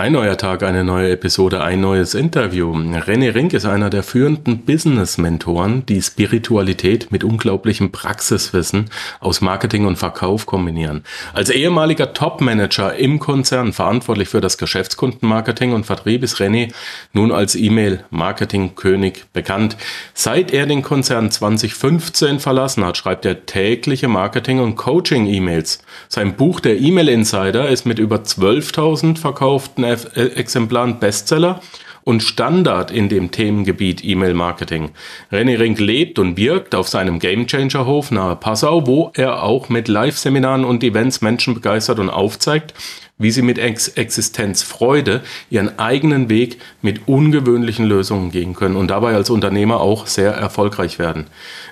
Ein neuer Tag, eine neue Episode, ein neues Interview. René Rink ist einer der führenden Business-Mentoren, die Spiritualität mit unglaublichem Praxiswissen aus Marketing und Verkauf kombinieren. Als ehemaliger Top-Manager im Konzern verantwortlich für das Geschäftskundenmarketing und Vertrieb ist René nun als E-Mail-Marketing-König bekannt. Seit er den Konzern 2015 verlassen hat, schreibt er tägliche Marketing- und Coaching-E-Mails. Sein Buch Der E-Mail Insider ist mit über 12.000 verkauften äh, Exemplaren Bestseller und Standard in dem Themengebiet E-Mail-Marketing. René Rink lebt und wirkt auf seinem Gamechanger-Hof nahe Passau, wo er auch mit Live-Seminaren und Events Menschen begeistert und aufzeigt, wie sie mit Ex Existenzfreude ihren eigenen Weg mit ungewöhnlichen Lösungen gehen können und dabei als Unternehmer auch sehr erfolgreich werden.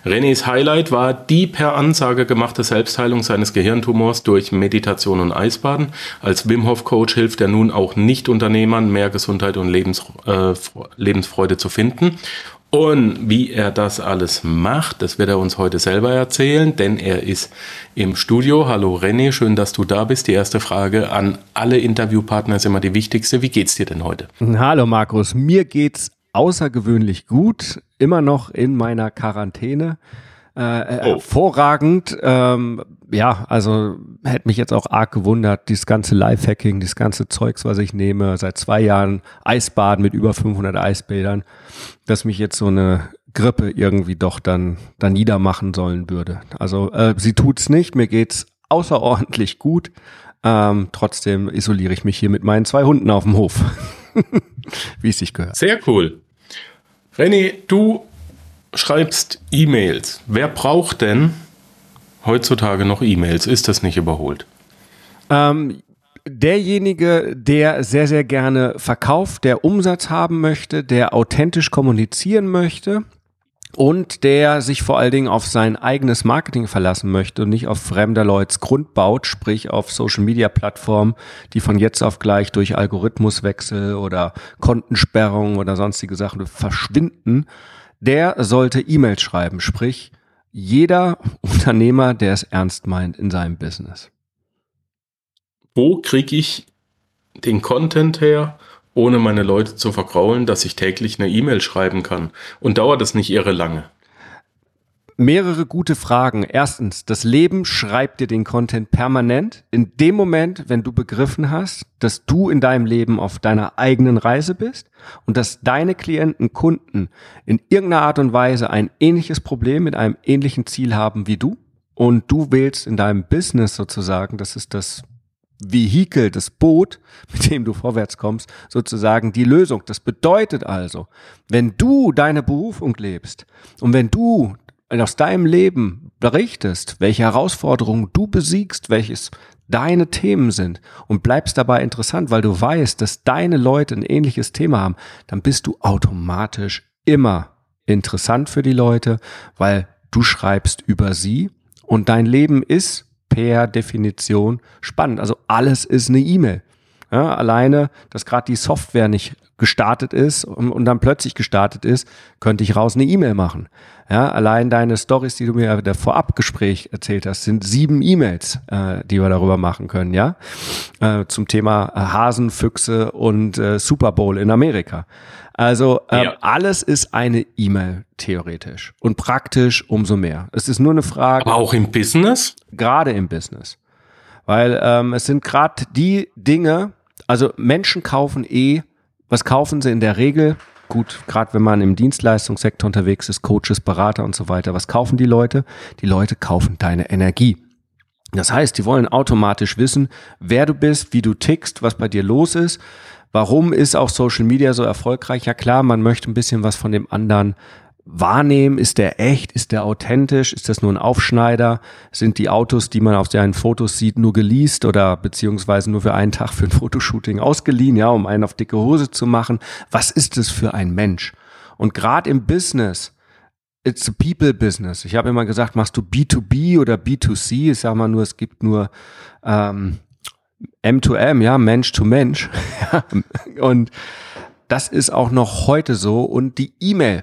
Renés Highlight war die per Ansage gemachte Selbstheilung seines Gehirntumors durch Meditation und Eisbaden. Als Wim Hof Coach hilft er nun auch Nicht-Unternehmern mehr Gesundheit und äh, Lebensfreude zu finden. Und wie er das alles macht, das wird er uns heute selber erzählen, denn er ist im Studio. Hallo René, schön, dass du da bist. Die erste Frage an alle Interviewpartner ist immer die wichtigste. Wie geht's dir denn heute? Hallo Markus, mir geht's außergewöhnlich gut, immer noch in meiner Quarantäne. Äh, äh, oh. Hervorragend. Ähm, ja, also hätte mich jetzt auch arg gewundert, dieses ganze Lifehacking, dieses ganze Zeugs, was ich nehme, seit zwei Jahren Eisbaden mit über 500 Eisbädern, dass mich jetzt so eine Grippe irgendwie doch dann, dann niedermachen sollen würde. Also äh, sie tut's nicht, mir geht's außerordentlich gut. Ähm, trotzdem isoliere ich mich hier mit meinen zwei Hunden auf dem Hof. Wie es sich gehört. Sehr cool. René, du schreibst E-Mails. Wer braucht denn heutzutage noch E-Mails? Ist das nicht überholt? Ähm, derjenige, der sehr, sehr gerne verkauft, der Umsatz haben möchte, der authentisch kommunizieren möchte und der sich vor allen Dingen auf sein eigenes Marketing verlassen möchte und nicht auf fremder Leuts Grund baut, sprich auf Social Media Plattformen, die von jetzt auf gleich durch Algorithmuswechsel oder Kontensperrung oder sonstige Sachen verschwinden, der sollte E-Mails schreiben, sprich jeder Unternehmer, der es ernst meint in seinem Business. Wo kriege ich den Content her, ohne meine Leute zu vergraulen, dass ich täglich eine E-Mail schreiben kann? Und dauert das nicht irre lange? Mehrere gute Fragen. Erstens, das Leben schreibt dir den Content permanent. In dem Moment, wenn du begriffen hast, dass du in deinem Leben auf deiner eigenen Reise bist und dass deine Klienten, Kunden in irgendeiner Art und Weise ein ähnliches Problem mit einem ähnlichen Ziel haben wie du und du wählst in deinem Business sozusagen, das ist das Vehikel, das Boot, mit dem du vorwärts kommst, sozusagen die Lösung. Das bedeutet also, wenn du deine Berufung lebst und wenn du aus deinem Leben berichtest, welche Herausforderungen du besiegst, welches deine Themen sind und bleibst dabei interessant, weil du weißt, dass deine Leute ein ähnliches Thema haben, dann bist du automatisch immer interessant für die Leute, weil du schreibst über sie und dein Leben ist per Definition spannend. Also alles ist eine E-Mail. Ja, alleine, dass gerade die Software nicht gestartet ist und, und, dann plötzlich gestartet ist, könnte ich raus eine E-Mail machen. Ja, allein deine Stories, die du mir der Vorabgespräch erzählt hast, sind sieben E-Mails, äh, die wir darüber machen können, ja, äh, zum Thema äh, Hasen, Füchse und äh, Super Bowl in Amerika. Also äh, ja. alles ist eine E-Mail theoretisch und praktisch umso mehr. Es ist nur eine Frage. Aber auch im Business? Gerade im Business, weil ähm, es sind gerade die Dinge. Also Menschen kaufen eh was kaufen sie in der Regel? Gut, gerade wenn man im Dienstleistungssektor unterwegs ist, Coaches, Berater und so weiter, was kaufen die Leute? Die Leute kaufen deine Energie. Das heißt, die wollen automatisch wissen, wer du bist, wie du tickst, was bei dir los ist. Warum ist auch Social Media so erfolgreich? Ja klar, man möchte ein bisschen was von dem anderen wahrnehmen, ist der echt, ist der authentisch, ist das nur ein Aufschneider, sind die Autos, die man auf seinen Fotos sieht, nur geleast oder beziehungsweise nur für einen Tag für ein Fotoshooting ausgeliehen, ja, um einen auf dicke Hose zu machen. Was ist es für ein Mensch? Und gerade im Business, it's a people business. Ich habe immer gesagt, machst du B2B oder B2C? Ich sage mal nur, es gibt nur ähm, M2M, ja, Mensch to Mensch. und das ist auch noch heute so. Und die E-Mail,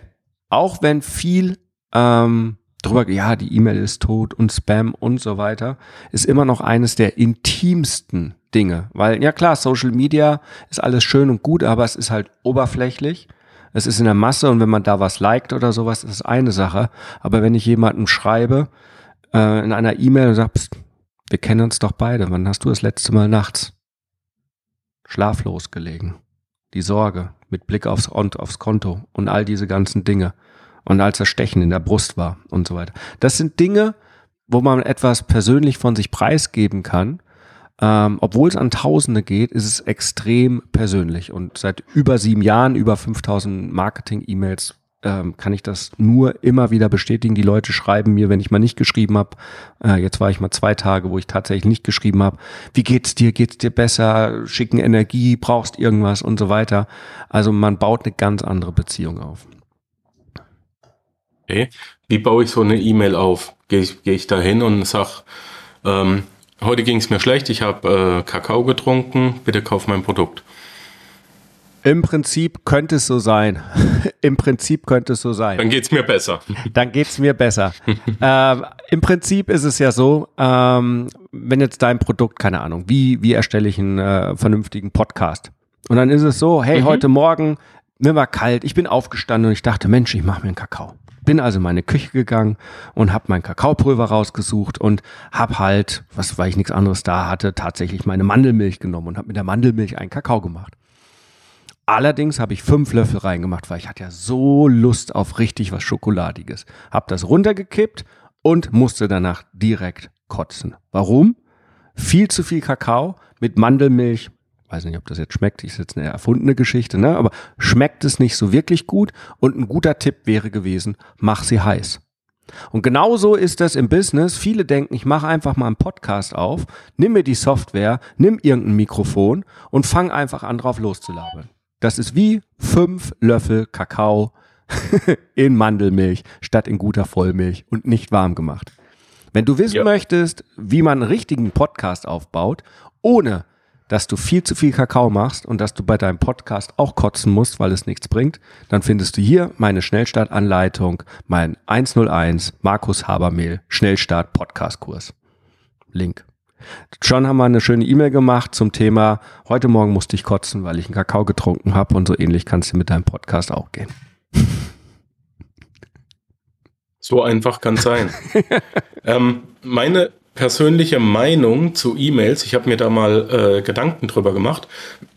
auch wenn viel ähm, drüber, ja, die E-Mail ist tot und Spam und so weiter, ist immer noch eines der intimsten Dinge. Weil, ja klar, Social Media ist alles schön und gut, aber es ist halt oberflächlich. Es ist in der Masse und wenn man da was liked oder sowas, ist es eine Sache. Aber wenn ich jemandem schreibe, äh, in einer E-Mail und sage, wir kennen uns doch beide, wann hast du das letzte Mal nachts schlaflos gelegen? Die Sorge mit Blick aufs, aufs Konto und all diese ganzen Dinge. Und als das Stechen in der Brust war und so weiter. Das sind Dinge, wo man etwas persönlich von sich preisgeben kann. Ähm, obwohl es an Tausende geht, ist es extrem persönlich. Und seit über sieben Jahren, über 5000 Marketing-E-Mails, ähm, kann ich das nur immer wieder bestätigen. Die Leute schreiben mir, wenn ich mal nicht geschrieben habe, äh, jetzt war ich mal zwei Tage, wo ich tatsächlich nicht geschrieben habe, wie geht's dir, geht's dir besser, schicken Energie, brauchst irgendwas und so weiter. Also man baut eine ganz andere Beziehung auf. Okay. Wie baue ich so eine E-Mail auf? Gehe ich, geh ich da hin und sag, ähm, heute ging es mir schlecht, ich habe äh, Kakao getrunken, bitte kauf mein Produkt. Im Prinzip könnte es so sein. Im Prinzip könnte es so sein. Dann geht's mir besser. Dann geht's mir besser. ähm, Im Prinzip ist es ja so, ähm, wenn jetzt dein Produkt, keine Ahnung, wie, wie erstelle ich einen äh, vernünftigen Podcast? Und dann ist es so, hey, mhm. heute Morgen, mir war kalt, ich bin aufgestanden und ich dachte, Mensch, ich mache mir einen Kakao. Bin also in meine Küche gegangen und habe mein Kakaopulver rausgesucht und habe halt, was weil ich nichts anderes da hatte, tatsächlich meine Mandelmilch genommen und habe mit der Mandelmilch einen Kakao gemacht. Allerdings habe ich fünf Löffel reingemacht, weil ich hatte ja so Lust auf richtig was Schokoladiges. Hab das runtergekippt und musste danach direkt kotzen. Warum? Viel zu viel Kakao mit Mandelmilch. Weiß nicht, ob das jetzt schmeckt. Ist jetzt eine erfundene Geschichte, ne? Aber schmeckt es nicht so wirklich gut. Und ein guter Tipp wäre gewesen, mach sie heiß. Und genauso ist das im Business. Viele denken, ich mache einfach mal einen Podcast auf, nimm mir die Software, nimm irgendein Mikrofon und fang einfach an drauf loszulabern. Das ist wie fünf Löffel Kakao in Mandelmilch statt in guter Vollmilch und nicht warm gemacht. Wenn du wissen ja. möchtest, wie man einen richtigen Podcast aufbaut, ohne dass du viel zu viel Kakao machst und dass du bei deinem Podcast auch kotzen musst, weil es nichts bringt, dann findest du hier meine Schnellstartanleitung, mein 101 Markus Habermehl Schnellstart Podcast Kurs. Link. Schon haben wir eine schöne E-Mail gemacht zum Thema, heute Morgen musste ich kotzen, weil ich einen Kakao getrunken habe und so ähnlich kannst du mit deinem Podcast auch gehen. So einfach kann es sein. ähm, meine persönliche Meinung zu E-Mails, ich habe mir da mal äh, Gedanken drüber gemacht.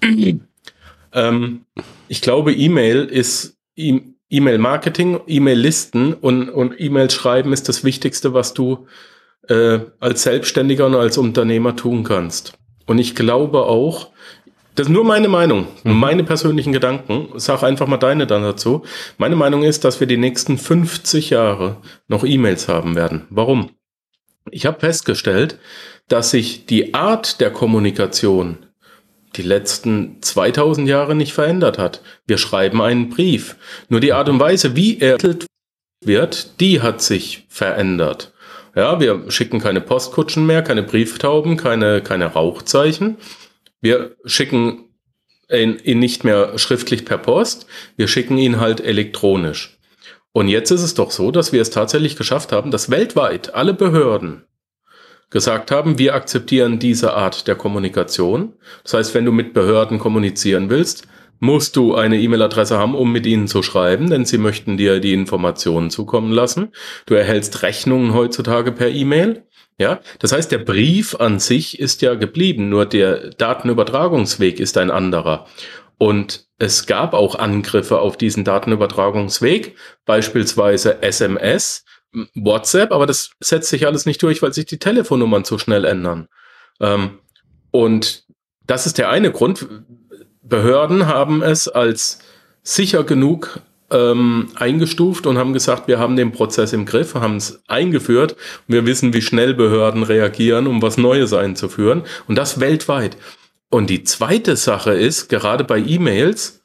ähm, ich glaube, E-Mail ist E-Mail-Marketing, E-Mail-Listen und, und E-Mail schreiben ist das Wichtigste, was du äh, als Selbstständiger und als Unternehmer tun kannst. Und ich glaube auch, das ist nur meine Meinung, mhm. meine persönlichen Gedanken. Sag einfach mal deine dann dazu. Meine Meinung ist, dass wir die nächsten 50 Jahre noch E-Mails haben werden. Warum? Ich habe festgestellt, dass sich die Art der Kommunikation die letzten 2000 Jahre nicht verändert hat. Wir schreiben einen Brief. Nur die Art und Weise, wie er wird, die hat sich verändert. Ja, wir schicken keine Postkutschen mehr, keine Brieftauben, keine, keine Rauchzeichen. Wir schicken ihn, ihn nicht mehr schriftlich per Post, wir schicken ihn halt elektronisch. Und jetzt ist es doch so, dass wir es tatsächlich geschafft haben, dass weltweit alle Behörden gesagt haben, wir akzeptieren diese Art der Kommunikation. Das heißt, wenn du mit Behörden kommunizieren willst, musst du eine E-Mail-Adresse haben, um mit ihnen zu schreiben, denn sie möchten dir die Informationen zukommen lassen. Du erhältst Rechnungen heutzutage per E-Mail. Ja, das heißt, der Brief an sich ist ja geblieben, nur der Datenübertragungsweg ist ein anderer. Und es gab auch Angriffe auf diesen Datenübertragungsweg, beispielsweise SMS, WhatsApp, aber das setzt sich alles nicht durch, weil sich die Telefonnummern zu schnell ändern. Ähm, und das ist der eine Grund. Behörden haben es als sicher genug ähm, eingestuft und haben gesagt, wir haben den Prozess im Griff, haben es eingeführt wir wissen, wie schnell Behörden reagieren, um was Neues einzuführen und das weltweit. Und die zweite Sache ist, gerade bei E-Mails,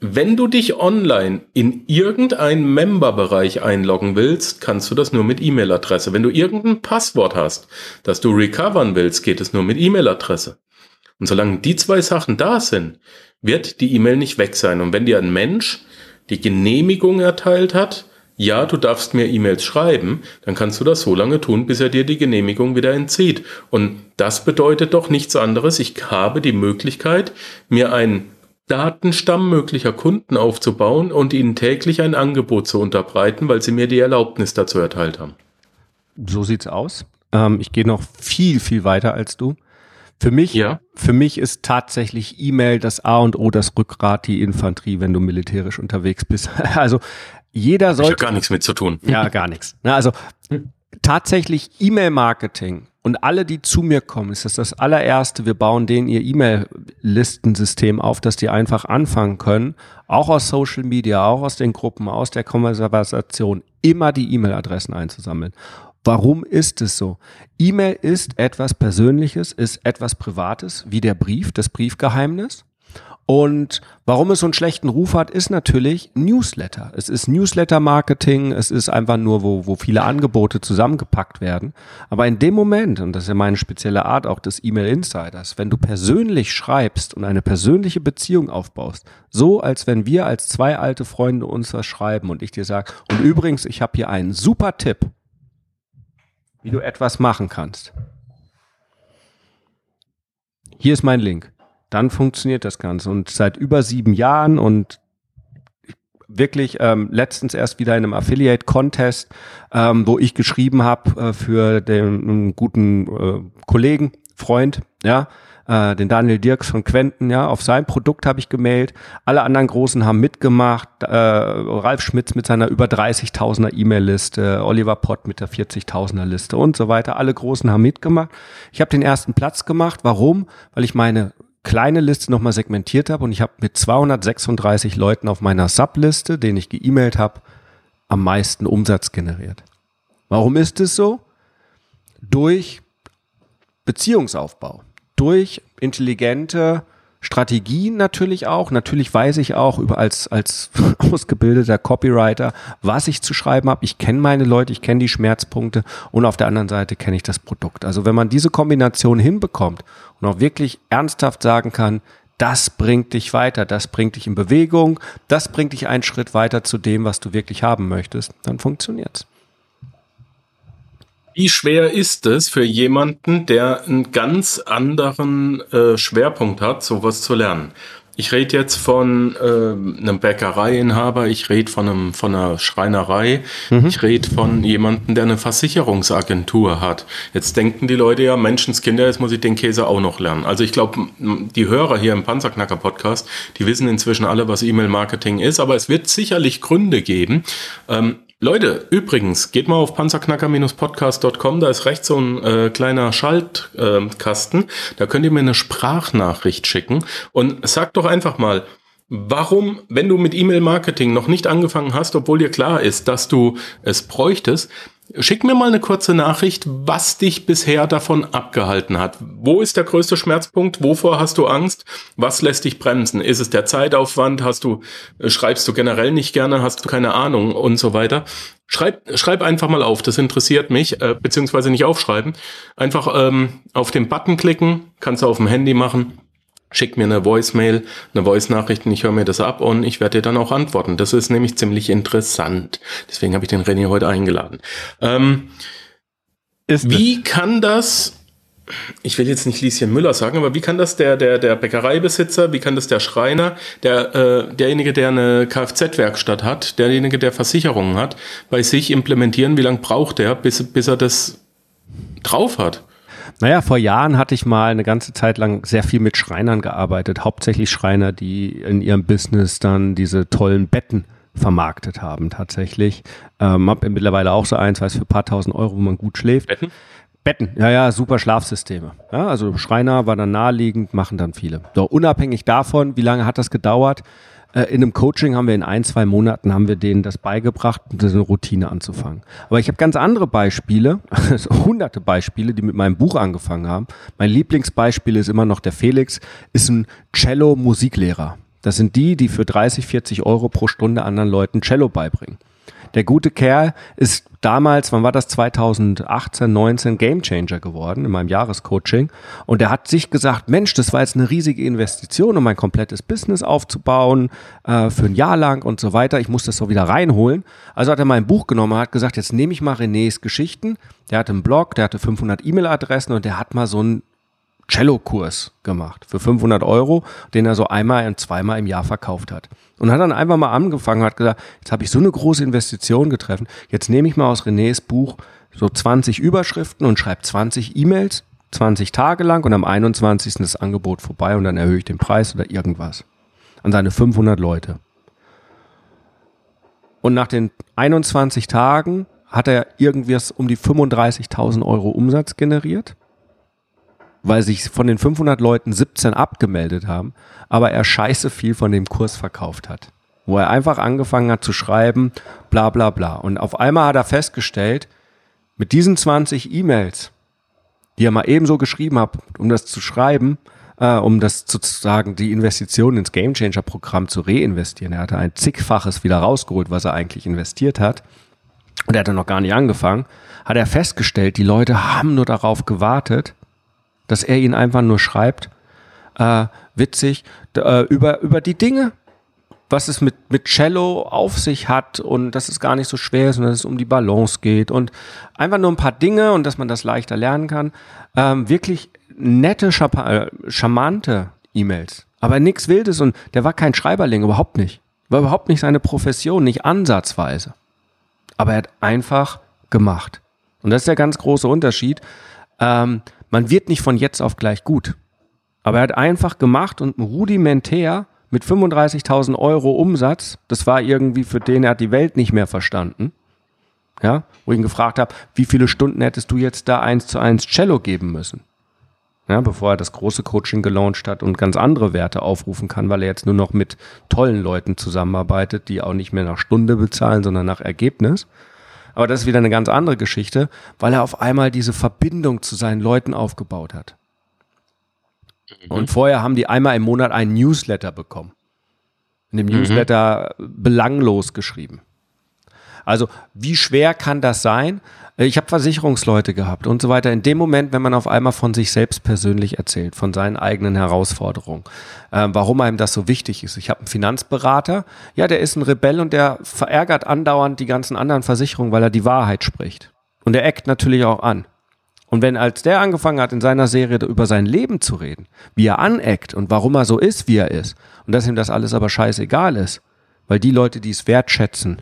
wenn du dich online in irgendeinen Member-Bereich einloggen willst, kannst du das nur mit E-Mail-Adresse. Wenn du irgendein Passwort hast, das du recovern willst, geht es nur mit E-Mail-Adresse. Und solange die zwei Sachen da sind, wird die E-Mail nicht weg sein. Und wenn dir ein Mensch die Genehmigung erteilt hat, ja, du darfst mir E-Mails schreiben, dann kannst du das so lange tun, bis er dir die Genehmigung wieder entzieht. Und das bedeutet doch nichts anderes. Ich habe die Möglichkeit, mir einen Datenstamm möglicher Kunden aufzubauen und ihnen täglich ein Angebot zu unterbreiten, weil sie mir die Erlaubnis dazu erteilt haben. So sieht's aus. Ähm, ich gehe noch viel, viel weiter als du. Für mich, ja. für mich ist tatsächlich E-Mail das A und O, das Rückgrat, die Infanterie, wenn du militärisch unterwegs bist. Also jeder sollte. Ich gar nichts mit zu tun. Ja, gar nichts. Na, also tatsächlich E-Mail-Marketing und alle, die zu mir kommen, ist das das allererste. Wir bauen denen ihr E-Mail-Listensystem auf, dass die einfach anfangen können, auch aus Social Media, auch aus den Gruppen, aus der Konversation, immer die E-Mail-Adressen einzusammeln. Warum ist es so? E-Mail ist etwas Persönliches, ist etwas Privates, wie der Brief, das Briefgeheimnis. Und warum es so einen schlechten Ruf hat, ist natürlich Newsletter. Es ist Newsletter-Marketing, es ist einfach nur, wo, wo viele Angebote zusammengepackt werden. Aber in dem Moment, und das ist ja meine spezielle Art auch des E-Mail-Insiders, wenn du persönlich schreibst und eine persönliche Beziehung aufbaust, so als wenn wir als zwei alte Freunde uns was schreiben und ich dir sage, und übrigens, ich habe hier einen super Tipp, wie du etwas machen kannst. Hier ist mein Link dann funktioniert das Ganze. Und seit über sieben Jahren und wirklich ähm, letztens erst wieder in einem Affiliate-Contest, ähm, wo ich geschrieben habe äh, für den guten äh, Kollegen, Freund, ja, äh, den Daniel Dirks von Quenten, ja, auf sein Produkt habe ich gemailt. Alle anderen Großen haben mitgemacht. Äh, Ralf Schmitz mit seiner über 30.000er E-Mail-Liste, Oliver Pott mit der 40.000er Liste und so weiter. Alle Großen haben mitgemacht. Ich habe den ersten Platz gemacht. Warum? Weil ich meine kleine Liste nochmal segmentiert habe und ich habe mit 236 Leuten auf meiner Subliste, denen ich geemailt habe, am meisten Umsatz generiert. Warum ist es so? Durch Beziehungsaufbau, durch intelligente Strategien natürlich auch. Natürlich weiß ich auch über als, als ausgebildeter Copywriter, was ich zu schreiben habe. Ich kenne meine Leute, ich kenne die Schmerzpunkte und auf der anderen Seite kenne ich das Produkt. Also wenn man diese Kombination hinbekommt und auch wirklich ernsthaft sagen kann, das bringt dich weiter, das bringt dich in Bewegung, das bringt dich einen Schritt weiter zu dem, was du wirklich haben möchtest, dann funktioniert's. Wie schwer ist es für jemanden, der einen ganz anderen äh, Schwerpunkt hat, sowas zu lernen? Ich rede jetzt von äh, einem Bäckereiinhaber, ich rede von, einem, von einer Schreinerei, mhm. ich rede von jemandem, der eine Versicherungsagentur hat. Jetzt denken die Leute ja, Menschenskinder, jetzt muss ich den Käse auch noch lernen. Also ich glaube, die Hörer hier im Panzerknacker-Podcast, die wissen inzwischen alle, was E-Mail-Marketing ist, aber es wird sicherlich Gründe geben, ähm, Leute, übrigens, geht mal auf panzerknacker-podcast.com, da ist rechts so ein äh, kleiner Schaltkasten, äh, da könnt ihr mir eine Sprachnachricht schicken. Und sagt doch einfach mal, warum, wenn du mit E-Mail-Marketing noch nicht angefangen hast, obwohl dir klar ist, dass du es bräuchtest, Schick mir mal eine kurze Nachricht, was dich bisher davon abgehalten hat. Wo ist der größte Schmerzpunkt? Wovor hast du Angst? Was lässt dich bremsen? Ist es der Zeitaufwand? Hast du, äh, schreibst du generell nicht gerne? Hast du keine Ahnung und so weiter? Schreib, schreib einfach mal auf, das interessiert mich, äh, beziehungsweise nicht aufschreiben. Einfach ähm, auf den Button klicken, kannst du auf dem Handy machen schick mir eine Voicemail, eine Voice-Nachricht und ich höre mir das ab und ich werde dir dann auch antworten. Das ist nämlich ziemlich interessant. Deswegen habe ich den René heute eingeladen. Ähm, wie kann das, ich will jetzt nicht Lieschen Müller sagen, aber wie kann das der, der, der Bäckereibesitzer, wie kann das der Schreiner, der, äh, derjenige, der eine Kfz-Werkstatt hat, derjenige, der Versicherungen hat, bei sich implementieren? Wie lange braucht er, bis, bis er das drauf hat? Naja, vor Jahren hatte ich mal eine ganze Zeit lang sehr viel mit Schreinern gearbeitet, hauptsächlich Schreiner, die in ihrem Business dann diese tollen Betten vermarktet haben tatsächlich. Ähm, hab mittlerweile auch so eins, weiß für ein paar tausend Euro, wo man gut schläft. Betten? Betten, ja, ja, super Schlafsysteme. Ja, also Schreiner war dann naheliegend, machen dann viele. So, unabhängig davon, wie lange hat das gedauert? Äh, in einem Coaching haben wir in ein, zwei Monaten haben wir denen das beigebracht, eine Routine anzufangen. Aber ich habe ganz andere Beispiele, also hunderte Beispiele, die mit meinem Buch angefangen haben. Mein Lieblingsbeispiel ist immer noch der Felix, ist ein Cello-Musiklehrer. Das sind die, die für 30, 40 Euro pro Stunde anderen Leuten Cello beibringen. Der gute Kerl ist damals, wann war das, 2018, 19 Gamechanger geworden in meinem Jahrescoaching. Und der hat sich gesagt, Mensch, das war jetzt eine riesige Investition, um mein komplettes Business aufzubauen, äh, für ein Jahr lang und so weiter. Ich muss das so wieder reinholen. Also hat er mein Buch genommen und hat gesagt, jetzt nehme ich mal Renés Geschichten. Der hatte einen Blog, der hatte 500 E-Mail-Adressen und der hat mal so einen Cello-Kurs gemacht für 500 Euro, den er so einmal und zweimal im Jahr verkauft hat. Und hat dann einfach mal angefangen, hat gesagt, jetzt habe ich so eine große Investition getroffen, jetzt nehme ich mal aus Renés Buch so 20 Überschriften und schreibe 20 E-Mails, 20 Tage lang und am 21. ist das Angebot vorbei und dann erhöhe ich den Preis oder irgendwas. An seine 500 Leute. Und nach den 21 Tagen hat er irgendwas um die 35.000 Euro Umsatz generiert weil sich von den 500 Leuten 17 abgemeldet haben, aber er scheiße viel von dem Kurs verkauft hat. Wo er einfach angefangen hat zu schreiben, bla bla bla. Und auf einmal hat er festgestellt, mit diesen 20 E-Mails, die er mal ebenso geschrieben hat, um das zu schreiben, äh, um das sozusagen die Investition ins Gamechanger Programm zu reinvestieren. Er hatte ein zigfaches wieder rausgeholt, was er eigentlich investiert hat. Und er hatte noch gar nicht angefangen. Hat er festgestellt, die Leute haben nur darauf gewartet, dass er ihn einfach nur schreibt, äh, witzig, äh, über, über die Dinge, was es mit, mit Cello auf sich hat und dass es gar nicht so schwer ist und dass es um die Balance geht und einfach nur ein paar Dinge und dass man das leichter lernen kann. Ähm, wirklich nette, äh, charmante E-Mails. Aber nichts Wildes und der war kein Schreiberling, überhaupt nicht. War überhaupt nicht seine Profession, nicht ansatzweise. Aber er hat einfach gemacht. Und das ist der ganz große Unterschied. Ähm, man wird nicht von jetzt auf gleich gut. Aber er hat einfach gemacht und rudimentär mit 35.000 Euro Umsatz, das war irgendwie für den, er hat die Welt nicht mehr verstanden. Ja, wo ich ihn gefragt habe, wie viele Stunden hättest du jetzt da eins zu eins Cello geben müssen? Ja, bevor er das große Coaching gelauncht hat und ganz andere Werte aufrufen kann, weil er jetzt nur noch mit tollen Leuten zusammenarbeitet, die auch nicht mehr nach Stunde bezahlen, sondern nach Ergebnis. Aber das ist wieder eine ganz andere Geschichte, weil er auf einmal diese Verbindung zu seinen Leuten aufgebaut hat. Mhm. Und vorher haben die einmal im Monat einen Newsletter bekommen. In dem mhm. Newsletter belanglos geschrieben. Also wie schwer kann das sein? Äh, ich habe Versicherungsleute gehabt und so weiter. In dem Moment, wenn man auf einmal von sich selbst persönlich erzählt, von seinen eigenen Herausforderungen, äh, warum einem das so wichtig ist. Ich habe einen Finanzberater, ja, der ist ein Rebell und der verärgert andauernd die ganzen anderen Versicherungen, weil er die Wahrheit spricht. Und er eckt natürlich auch an. Und wenn als der angefangen hat, in seiner Serie über sein Leben zu reden, wie er aneckt und warum er so ist, wie er ist, und dass ihm das alles aber scheißegal ist, weil die Leute, die es wertschätzen,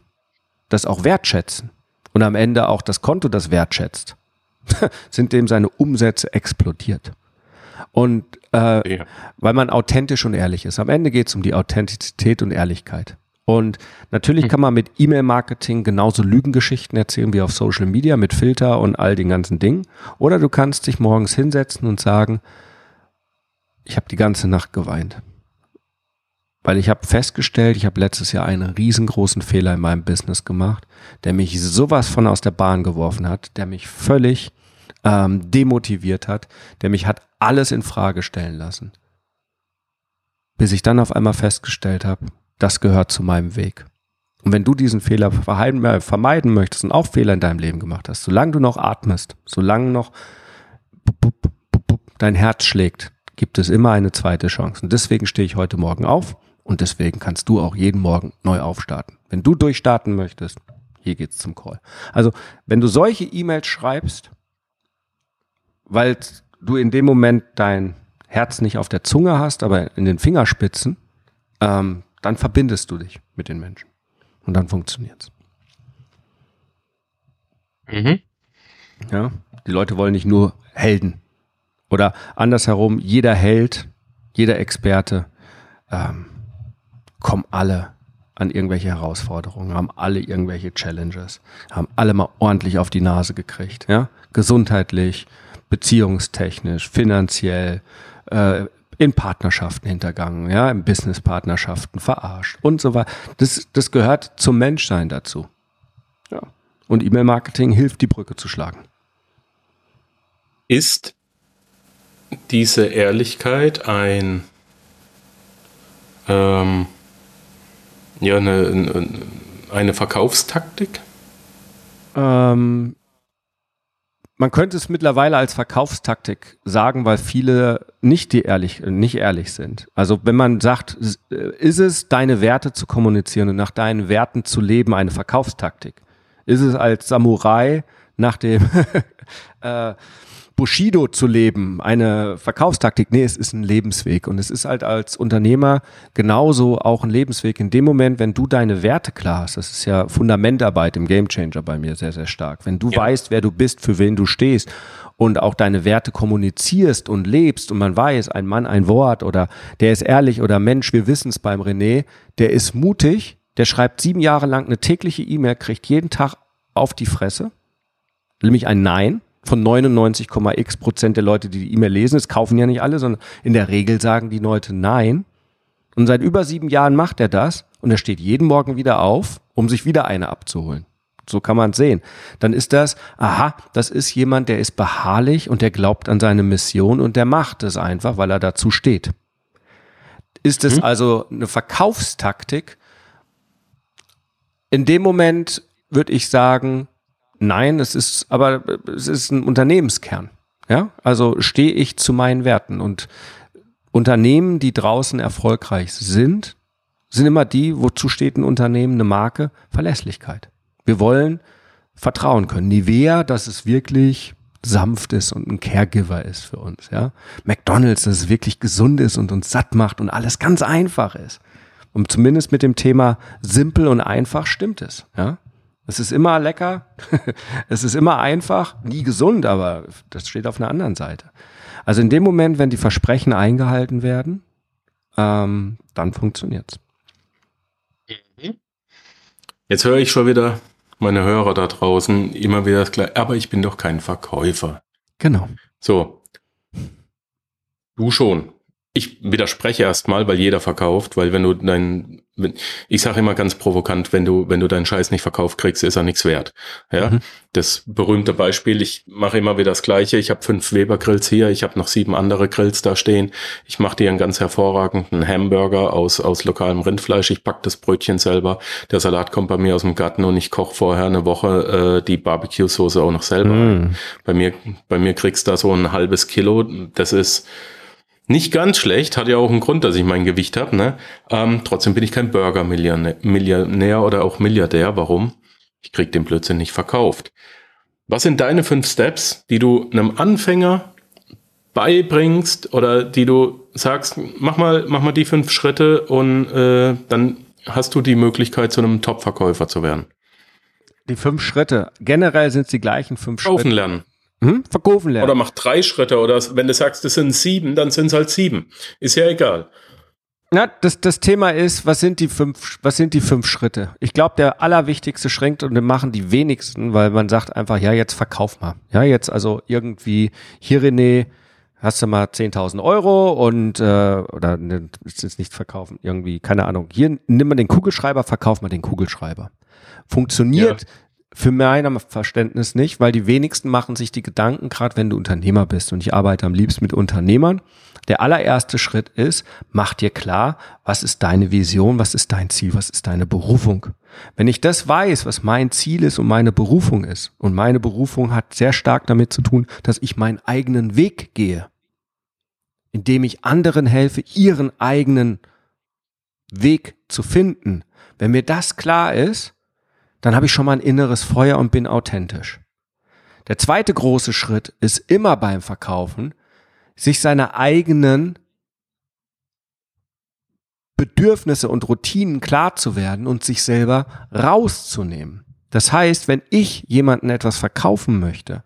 das auch wertschätzen und am Ende auch das Konto das wertschätzt, sind dem seine Umsätze explodiert. Und äh, ja. weil man authentisch und ehrlich ist. Am Ende geht es um die Authentizität und Ehrlichkeit. Und natürlich hm. kann man mit E-Mail-Marketing genauso Lügengeschichten erzählen wie auf Social Media mit Filter und all den ganzen Dingen. Oder du kannst dich morgens hinsetzen und sagen, ich habe die ganze Nacht geweint. Weil ich habe festgestellt, ich habe letztes Jahr einen riesengroßen Fehler in meinem Business gemacht, der mich sowas von aus der Bahn geworfen hat, der mich völlig ähm, demotiviert hat, der mich hat alles in Frage stellen lassen. Bis ich dann auf einmal festgestellt habe, das gehört zu meinem Weg. Und wenn du diesen Fehler äh, vermeiden möchtest und auch Fehler in deinem Leben gemacht hast, solange du noch atmest, solange noch dein Herz schlägt, gibt es immer eine zweite Chance. Und deswegen stehe ich heute Morgen auf und deswegen kannst du auch jeden Morgen neu aufstarten. Wenn du durchstarten möchtest, hier geht's zum Call. Also, wenn du solche E-Mails schreibst, weil du in dem Moment dein Herz nicht auf der Zunge hast, aber in den Fingerspitzen, ähm, dann verbindest du dich mit den Menschen. Und dann funktioniert's. Mhm. Ja, die Leute wollen nicht nur Helden. Oder andersherum, jeder Held, jeder Experte ähm, kommen alle an irgendwelche Herausforderungen, haben alle irgendwelche Challenges, haben alle mal ordentlich auf die Nase gekriegt, ja, gesundheitlich, beziehungstechnisch, finanziell, äh, in Partnerschaften hintergangen, ja, in Businesspartnerschaften verarscht und so weiter. Das, das gehört zum Menschsein dazu. Ja. Und E-Mail-Marketing hilft, die Brücke zu schlagen. Ist diese Ehrlichkeit ein ähm, ja, eine, eine Verkaufstaktik? Ähm, man könnte es mittlerweile als Verkaufstaktik sagen, weil viele nicht die ehrlich, nicht ehrlich sind. Also wenn man sagt, ist es deine Werte zu kommunizieren und nach deinen Werten zu leben eine Verkaufstaktik? Ist es als Samurai nach dem äh, Bushido zu leben, eine Verkaufstaktik. Nee, es ist ein Lebensweg. Und es ist halt als Unternehmer genauso auch ein Lebensweg. In dem Moment, wenn du deine Werte klar hast, das ist ja Fundamentarbeit im Gamechanger bei mir sehr, sehr stark. Wenn du ja. weißt, wer du bist, für wen du stehst und auch deine Werte kommunizierst und lebst und man weiß, ein Mann, ein Wort oder der ist ehrlich oder Mensch, wir wissen es beim René, der ist mutig, der schreibt sieben Jahre lang eine tägliche E-Mail, kriegt jeden Tag auf die Fresse, nämlich ein Nein von 99,x Prozent der Leute, die die E-Mail lesen. Es kaufen ja nicht alle, sondern in der Regel sagen die Leute Nein. Und seit über sieben Jahren macht er das und er steht jeden Morgen wieder auf, um sich wieder eine abzuholen. So kann man es sehen. Dann ist das, aha, das ist jemand, der ist beharrlich und der glaubt an seine Mission und der macht es einfach, weil er dazu steht. Ist es mhm. also eine Verkaufstaktik? In dem Moment würde ich sagen, Nein, es ist, aber es ist ein Unternehmenskern. Ja, also stehe ich zu meinen Werten und Unternehmen, die draußen erfolgreich sind, sind immer die, wozu steht ein Unternehmen, eine Marke? Verlässlichkeit. Wir wollen vertrauen können. Nivea, dass es wirklich sanft ist und ein Caregiver ist für uns, ja. McDonalds, dass es wirklich gesund ist und uns satt macht und alles ganz einfach ist. Und zumindest mit dem Thema simpel und einfach stimmt es, ja. Es ist immer lecker, es ist immer einfach, nie gesund, aber das steht auf einer anderen Seite. Also in dem Moment, wenn die Versprechen eingehalten werden, ähm, dann funktioniert's. Mhm. Jetzt höre ich schon wieder meine Hörer da draußen immer wieder das gleiche, aber ich bin doch kein Verkäufer. Genau. So. Du schon ich widerspreche erstmal, weil jeder verkauft, weil wenn du dein, ich sage immer ganz provokant, wenn du, wenn du deinen Scheiß nicht verkauft kriegst, ist er nichts wert. Ja, mhm. das berühmte Beispiel, ich mache immer wieder das Gleiche. Ich habe fünf Weber Grills hier, ich habe noch sieben andere Grills da stehen. Ich mache dir einen ganz hervorragenden Hamburger aus aus lokalem Rindfleisch. Ich pack das Brötchen selber. Der Salat kommt bei mir aus dem Garten und ich koche vorher eine Woche äh, die Barbecue-Soße auch noch selber. Mhm. Bei mir, bei mir kriegst du da so ein halbes Kilo. Das ist nicht ganz schlecht, hat ja auch einen Grund, dass ich mein Gewicht habe. Ne? Ähm, trotzdem bin ich kein Burger-Millionär oder auch Milliardär. Warum? Ich krieg den Blödsinn nicht verkauft. Was sind deine fünf Steps, die du einem Anfänger beibringst oder die du sagst, mach mal, mach mal die fünf Schritte und äh, dann hast du die Möglichkeit, zu einem Top-Verkäufer zu werden? Die fünf Schritte. Generell sind es die gleichen fünf Schritte. Kaufen lernen. Hm? Verkaufen lernen. Oder mach drei Schritte oder wenn du sagst, es sind sieben, dann sind es halt sieben. Ist ja egal. Na, das, das Thema ist, was sind die fünf, was sind die fünf Schritte? Ich glaube, der allerwichtigste schränkt und den machen die wenigsten, weil man sagt einfach, ja, jetzt verkauf mal. Ja, jetzt also irgendwie, hier René, hast du mal 10.000 Euro und, äh, oder ne, ist jetzt nicht verkaufen, irgendwie, keine Ahnung. Hier, nimm mal den Kugelschreiber, verkauf mal den Kugelschreiber. Funktioniert ja für mein Verständnis nicht, weil die wenigsten machen sich die Gedanken, gerade wenn du Unternehmer bist und ich arbeite am liebsten mit Unternehmern. Der allererste Schritt ist, mach dir klar, was ist deine Vision, was ist dein Ziel, was ist deine Berufung. Wenn ich das weiß, was mein Ziel ist und meine Berufung ist, und meine Berufung hat sehr stark damit zu tun, dass ich meinen eigenen Weg gehe, indem ich anderen helfe, ihren eigenen Weg zu finden. Wenn mir das klar ist, dann habe ich schon mal ein inneres Feuer und bin authentisch. Der zweite große Schritt ist immer beim Verkaufen, sich seine eigenen Bedürfnisse und Routinen klar zu werden und sich selber rauszunehmen. Das heißt, wenn ich jemanden etwas verkaufen möchte,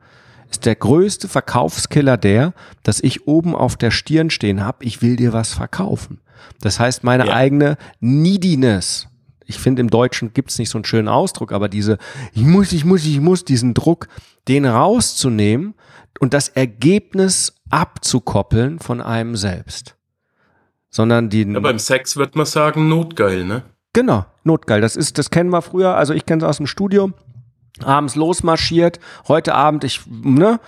ist der größte Verkaufskiller der, dass ich oben auf der Stirn stehen habe, ich will dir was verkaufen. Das heißt, meine ja. eigene Neediness, ich finde, im Deutschen gibt es nicht so einen schönen Ausdruck, aber diese, ich muss, ich muss, ich muss, diesen Druck, den rauszunehmen und das Ergebnis abzukoppeln von einem selbst. Sondern die. Ja, beim Sex wird man sagen, notgeil, ne? Genau, notgeil. Das ist, das kennen wir früher, also ich kenne es aus dem Studium. Abends losmarschiert, heute Abend, ich, ne,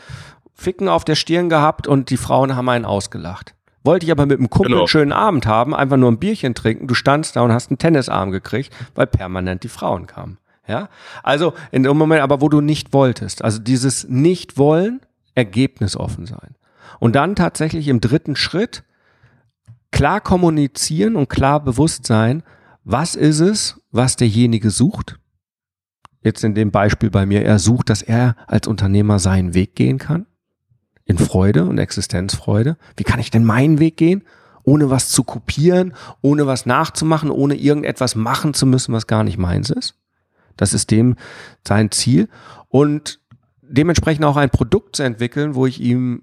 Ficken auf der Stirn gehabt und die Frauen haben einen ausgelacht. Wollte ich aber mit einem Kumpel genau. einen schönen Abend haben, einfach nur ein Bierchen trinken. Du standst da und hast einen Tennisarm gekriegt, weil permanent die Frauen kamen. Ja, also in dem Moment, aber wo du nicht wolltest, also dieses Nicht-Wollen, ergebnisoffen sein. Und dann tatsächlich im dritten Schritt klar kommunizieren und klar bewusst sein, was ist es, was derjenige sucht? Jetzt in dem Beispiel bei mir, er sucht, dass er als Unternehmer seinen Weg gehen kann. In Freude und Existenzfreude. Wie kann ich denn meinen Weg gehen? Ohne was zu kopieren, ohne was nachzumachen, ohne irgendetwas machen zu müssen, was gar nicht meins ist. Das ist dem sein Ziel. Und dementsprechend auch ein Produkt zu entwickeln, wo ich ihm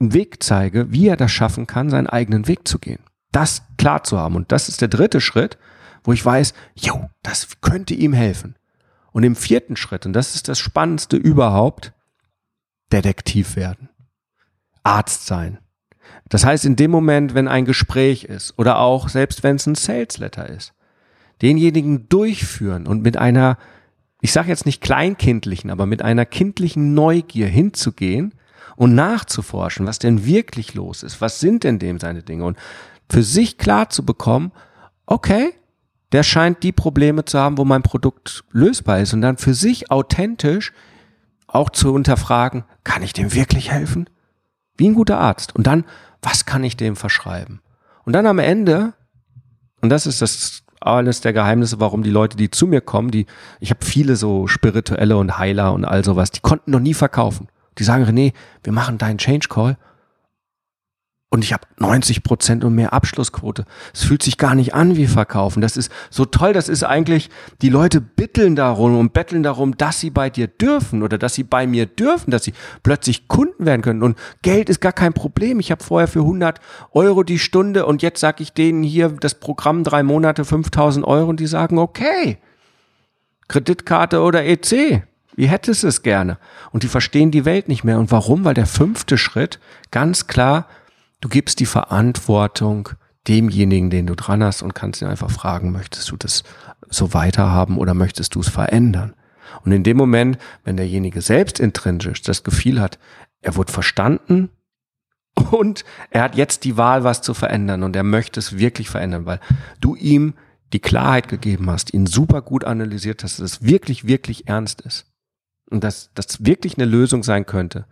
einen Weg zeige, wie er das schaffen kann, seinen eigenen Weg zu gehen. Das klar zu haben. Und das ist der dritte Schritt, wo ich weiß, jo, das könnte ihm helfen. Und im vierten Schritt, und das ist das Spannendste überhaupt, Detektiv werden. Arzt sein. Das heißt, in dem Moment, wenn ein Gespräch ist oder auch selbst wenn es ein Sales Letter ist, denjenigen durchführen und mit einer, ich sage jetzt nicht kleinkindlichen, aber mit einer kindlichen Neugier hinzugehen und nachzuforschen, was denn wirklich los ist, was sind denn dem seine Dinge und für sich klar zu bekommen, okay, der scheint die Probleme zu haben, wo mein Produkt lösbar ist und dann für sich authentisch auch zu unterfragen, kann ich dem wirklich helfen? Wie ein guter Arzt. Und dann, was kann ich dem verschreiben? Und dann am Ende, und das ist das eines der Geheimnisse, warum die Leute, die zu mir kommen, die, ich habe viele so spirituelle und Heiler und all sowas, die konnten noch nie verkaufen. Die sagen, René, wir machen deinen Change Call und ich habe 90 Prozent und mehr Abschlussquote. Es fühlt sich gar nicht an wie Verkaufen. Das ist so toll. Das ist eigentlich, die Leute bitteln darum und betteln darum, dass sie bei dir dürfen oder dass sie bei mir dürfen, dass sie plötzlich Kunden werden können. Und Geld ist gar kein Problem. Ich habe vorher für 100 Euro die Stunde und jetzt sage ich denen hier das Programm drei Monate 5000 Euro und die sagen, okay, Kreditkarte oder EC. Wie hättest du es gerne? Und die verstehen die Welt nicht mehr. Und warum? Weil der fünfte Schritt ganz klar Du gibst die Verantwortung demjenigen, den du dran hast und kannst ihn einfach fragen, möchtest du das so weiterhaben oder möchtest du es verändern? Und in dem Moment, wenn derjenige selbst intrinsisch das Gefühl hat, er wurde verstanden und er hat jetzt die Wahl, was zu verändern und er möchte es wirklich verändern, weil du ihm die Klarheit gegeben hast, ihn super gut analysiert hast, dass es wirklich, wirklich ernst ist und dass das wirklich eine Lösung sein könnte,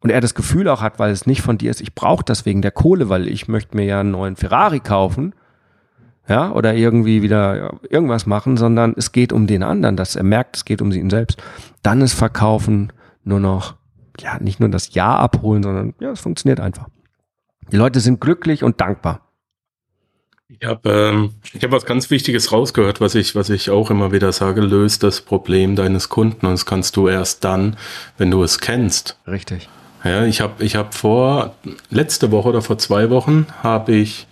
und er das Gefühl auch hat, weil es nicht von dir ist, ich brauche das wegen der Kohle, weil ich möchte mir ja einen neuen Ferrari kaufen, ja, oder irgendwie wieder irgendwas machen, sondern es geht um den anderen, dass er merkt, es geht um ihn selbst. Dann ist Verkaufen nur noch, ja, nicht nur das Ja abholen, sondern ja, es funktioniert einfach. Die Leute sind glücklich und dankbar. Ich habe ähm, ich hab was ganz Wichtiges rausgehört, was ich, was ich auch immer wieder sage, löst das Problem deines Kunden und das kannst du erst dann, wenn du es kennst. Richtig. Ja, ich habe ich hab vor, letzte Woche oder vor zwei Wochen habe ich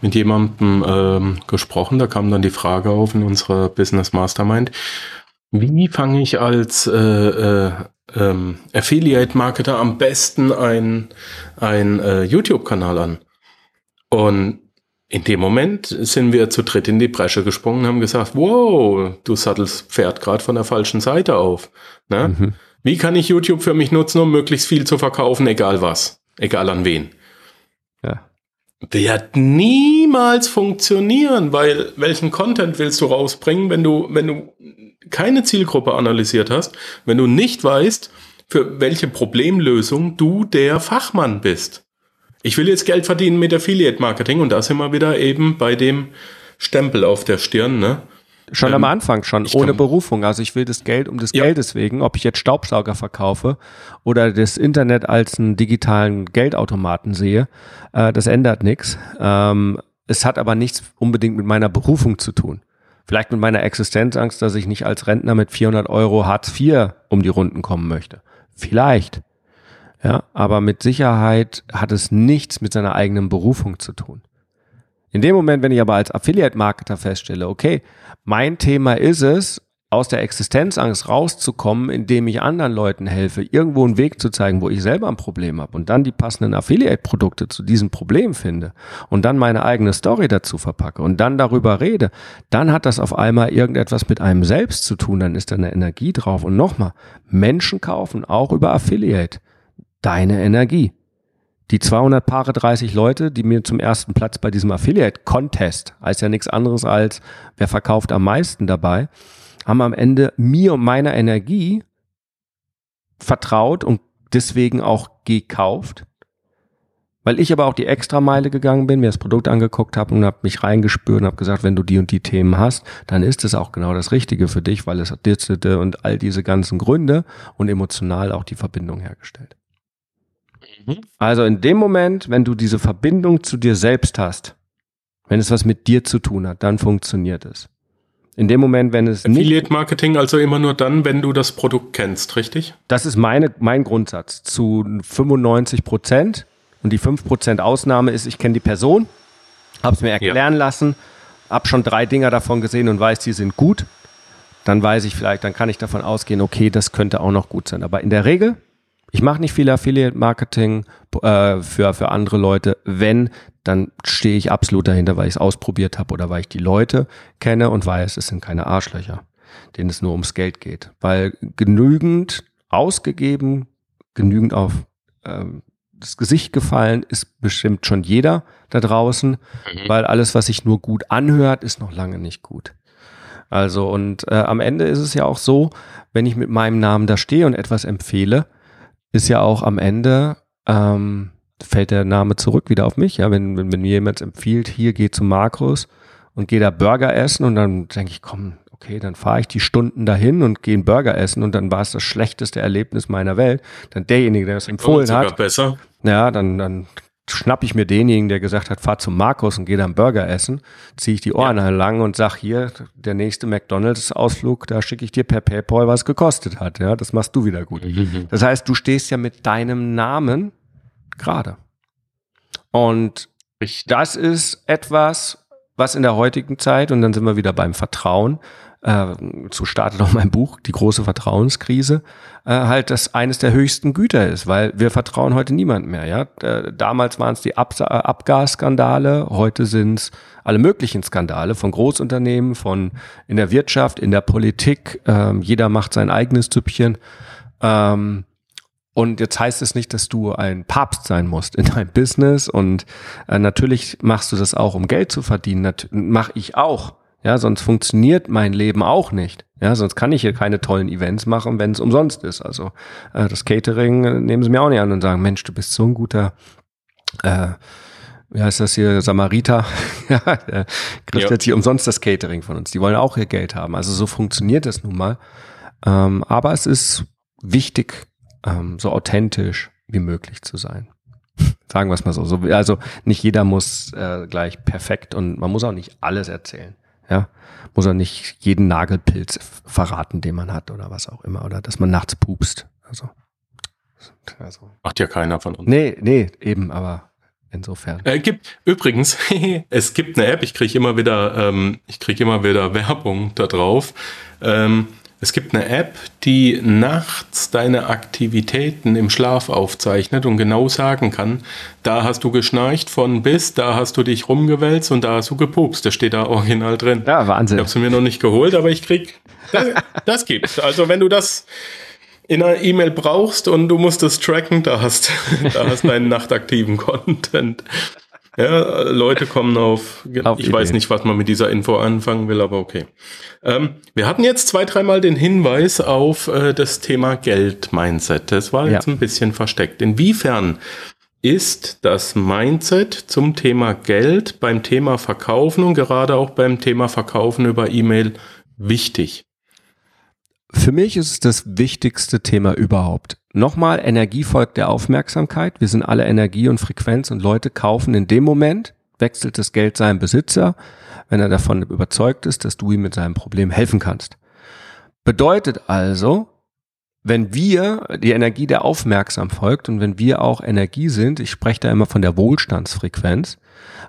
mit jemandem ähm, gesprochen, da kam dann die Frage auf in unserer Business Mastermind, wie fange ich als äh, äh, ähm, Affiliate-Marketer am besten ein, ein äh, YouTube-Kanal an? Und in dem Moment sind wir zu dritt in die Bresche gesprungen und haben gesagt, wow, du sattelst Pferd gerade von der falschen Seite auf. Ne? Mhm. Wie kann ich YouTube für mich nutzen, um möglichst viel zu verkaufen, egal was, egal an wen? Ja. Wird niemals funktionieren, weil welchen Content willst du rausbringen, wenn du, wenn du keine Zielgruppe analysiert hast, wenn du nicht weißt, für welche Problemlösung du der Fachmann bist. Ich will jetzt Geld verdienen mit Affiliate Marketing und da sind wir wieder eben bei dem Stempel auf der Stirn, ne? Schon ähm, am Anfang, schon ohne Berufung. Also ich will das Geld um des ja. Geldes wegen, ob ich jetzt Staubsauger verkaufe oder das Internet als einen digitalen Geldautomaten sehe, äh, das ändert nichts. Ähm, es hat aber nichts unbedingt mit meiner Berufung zu tun. Vielleicht mit meiner Existenzangst, dass ich nicht als Rentner mit 400 Euro Hartz IV um die Runden kommen möchte. Vielleicht. Ja, aber mit Sicherheit hat es nichts mit seiner eigenen Berufung zu tun. In dem Moment, wenn ich aber als Affiliate-Marketer feststelle, okay, mein Thema ist es, aus der Existenzangst rauszukommen, indem ich anderen Leuten helfe, irgendwo einen Weg zu zeigen, wo ich selber ein Problem habe und dann die passenden Affiliate-Produkte zu diesem Problem finde und dann meine eigene Story dazu verpacke und dann darüber rede, dann hat das auf einmal irgendetwas mit einem selbst zu tun, dann ist da eine Energie drauf. Und nochmal, Menschen kaufen auch über Affiliate deine Energie die 200 Paare 30 Leute, die mir zum ersten Platz bei diesem Affiliate Contest, heißt ja nichts anderes als, wer verkauft am meisten dabei, haben am Ende mir und meiner Energie vertraut und deswegen auch gekauft. Weil ich aber auch die Extrameile gegangen bin, mir das Produkt angeguckt habe und habe mich reingespürt und habe gesagt, wenn du die und die Themen hast, dann ist es auch genau das Richtige für dich, weil es hat und all diese ganzen Gründe und emotional auch die Verbindung hergestellt. Mhm. Also in dem Moment, wenn du diese Verbindung zu dir selbst hast, wenn es was mit dir zu tun hat, dann funktioniert es. In dem Moment, wenn es Affiliate Marketing also immer nur dann, wenn du das Produkt kennst, richtig? Das ist meine, mein Grundsatz. Zu 95 Prozent. Und die 5 Prozent Ausnahme ist, ich kenne die Person, habe es mir erklären ja. lassen, habe schon drei Dinger davon gesehen und weiß, die sind gut. Dann weiß ich vielleicht, dann kann ich davon ausgehen, okay, das könnte auch noch gut sein. Aber in der Regel, ich mache nicht viel Affiliate Marketing äh, für, für andere Leute. Wenn, dann stehe ich absolut dahinter, weil ich es ausprobiert habe oder weil ich die Leute kenne und weiß, es sind keine Arschlöcher, denen es nur ums Geld geht. Weil genügend ausgegeben, genügend auf ähm, das Gesicht gefallen ist bestimmt schon jeder da draußen, mhm. weil alles, was sich nur gut anhört, ist noch lange nicht gut. Also und äh, am Ende ist es ja auch so, wenn ich mit meinem Namen da stehe und etwas empfehle, ist ja auch am Ende ähm, fällt der Name zurück wieder auf mich. Ja, wenn, wenn, wenn mir jemand empfiehlt, hier geh zu Markus und geh da Burger essen und dann denke ich, komm, okay, dann fahre ich die Stunden dahin und gehe einen Burger essen und dann war es das schlechteste Erlebnis meiner Welt. Dann derjenige, der es empfohlen hat. besser. Ja, dann, dann schnapp ich mir denjenigen, der gesagt hat, fahr zum Markus und geh dann Burger essen, ziehe ich die Ohren ja. lang und sag hier, der nächste McDonalds-Ausflug, da schicke ich dir per PayPal, was gekostet hat. Ja, das machst du wieder gut. Mhm. Das heißt, du stehst ja mit deinem Namen gerade. Und Richtig. das ist etwas, was in der heutigen Zeit, und dann sind wir wieder beim Vertrauen, äh, so startet auch mein Buch, die große Vertrauenskrise, äh, halt das eines der höchsten Güter ist, weil wir vertrauen heute niemand mehr. Ja, äh, damals waren es die Ab Abgasskandale, heute sind es alle möglichen Skandale von Großunternehmen, von in der Wirtschaft, in der Politik. Ähm, jeder macht sein eigenes Süppchen. Ähm, und jetzt heißt es nicht, dass du ein Papst sein musst in deinem Business. Und äh, natürlich machst du das auch, um Geld zu verdienen. Mache ich auch. Ja, sonst funktioniert mein Leben auch nicht. Ja, sonst kann ich hier keine tollen Events machen, wenn es umsonst ist. Also äh, das Catering äh, nehmen sie mir auch nicht an und sagen, Mensch, du bist so ein guter, äh, wie heißt das hier, Samariter. ja, der kriegt ja. jetzt hier umsonst das Catering von uns. Die wollen auch ihr Geld haben. Also so funktioniert das nun mal. Ähm, aber es ist wichtig, ähm, so authentisch wie möglich zu sein. Sagen wir es mal so. so. Also nicht jeder muss äh, gleich perfekt und man muss auch nicht alles erzählen. Ja, muss auch nicht jeden Nagelpilz verraten, den man hat oder was auch immer oder dass man nachts pupst. Also, also. macht ja keiner von uns. Nee, nee, eben, aber insofern. Äh, gibt übrigens, es gibt eine App. Ich kriege immer wieder, ähm, ich kriege immer wieder Werbung da drauf. Ähm, es gibt eine App, die nachts deine Aktivitäten im Schlaf aufzeichnet und genau sagen kann, da hast du geschnarcht von bis, da hast du dich rumgewälzt und da hast du gepupst. Das steht da original drin. Ja, Wahnsinn. Ich habe sie mir noch nicht geholt, aber ich krieg, das, das gibt's. Also wenn du das in einer E-Mail brauchst und du musst es tracken, da hast, da hast deinen nachtaktiven Content. Ja, Leute kommen auf, auf ich Ideen. weiß nicht, was man mit dieser Info anfangen will, aber okay. Ähm, wir hatten jetzt zwei, dreimal den Hinweis auf äh, das Thema Geld-Mindset. Das war jetzt ja. ein bisschen versteckt. Inwiefern ist das Mindset zum Thema Geld beim Thema Verkaufen und gerade auch beim Thema Verkaufen über E-Mail wichtig? Für mich ist es das wichtigste Thema überhaupt. Nochmal, Energie folgt der Aufmerksamkeit. Wir sind alle Energie und Frequenz und Leute kaufen in dem Moment, wechselt das Geld seinem Besitzer, wenn er davon überzeugt ist, dass du ihm mit seinem Problem helfen kannst. Bedeutet also, wenn wir die Energie der Aufmerksam folgt und wenn wir auch Energie sind, ich spreche da immer von der Wohlstandsfrequenz,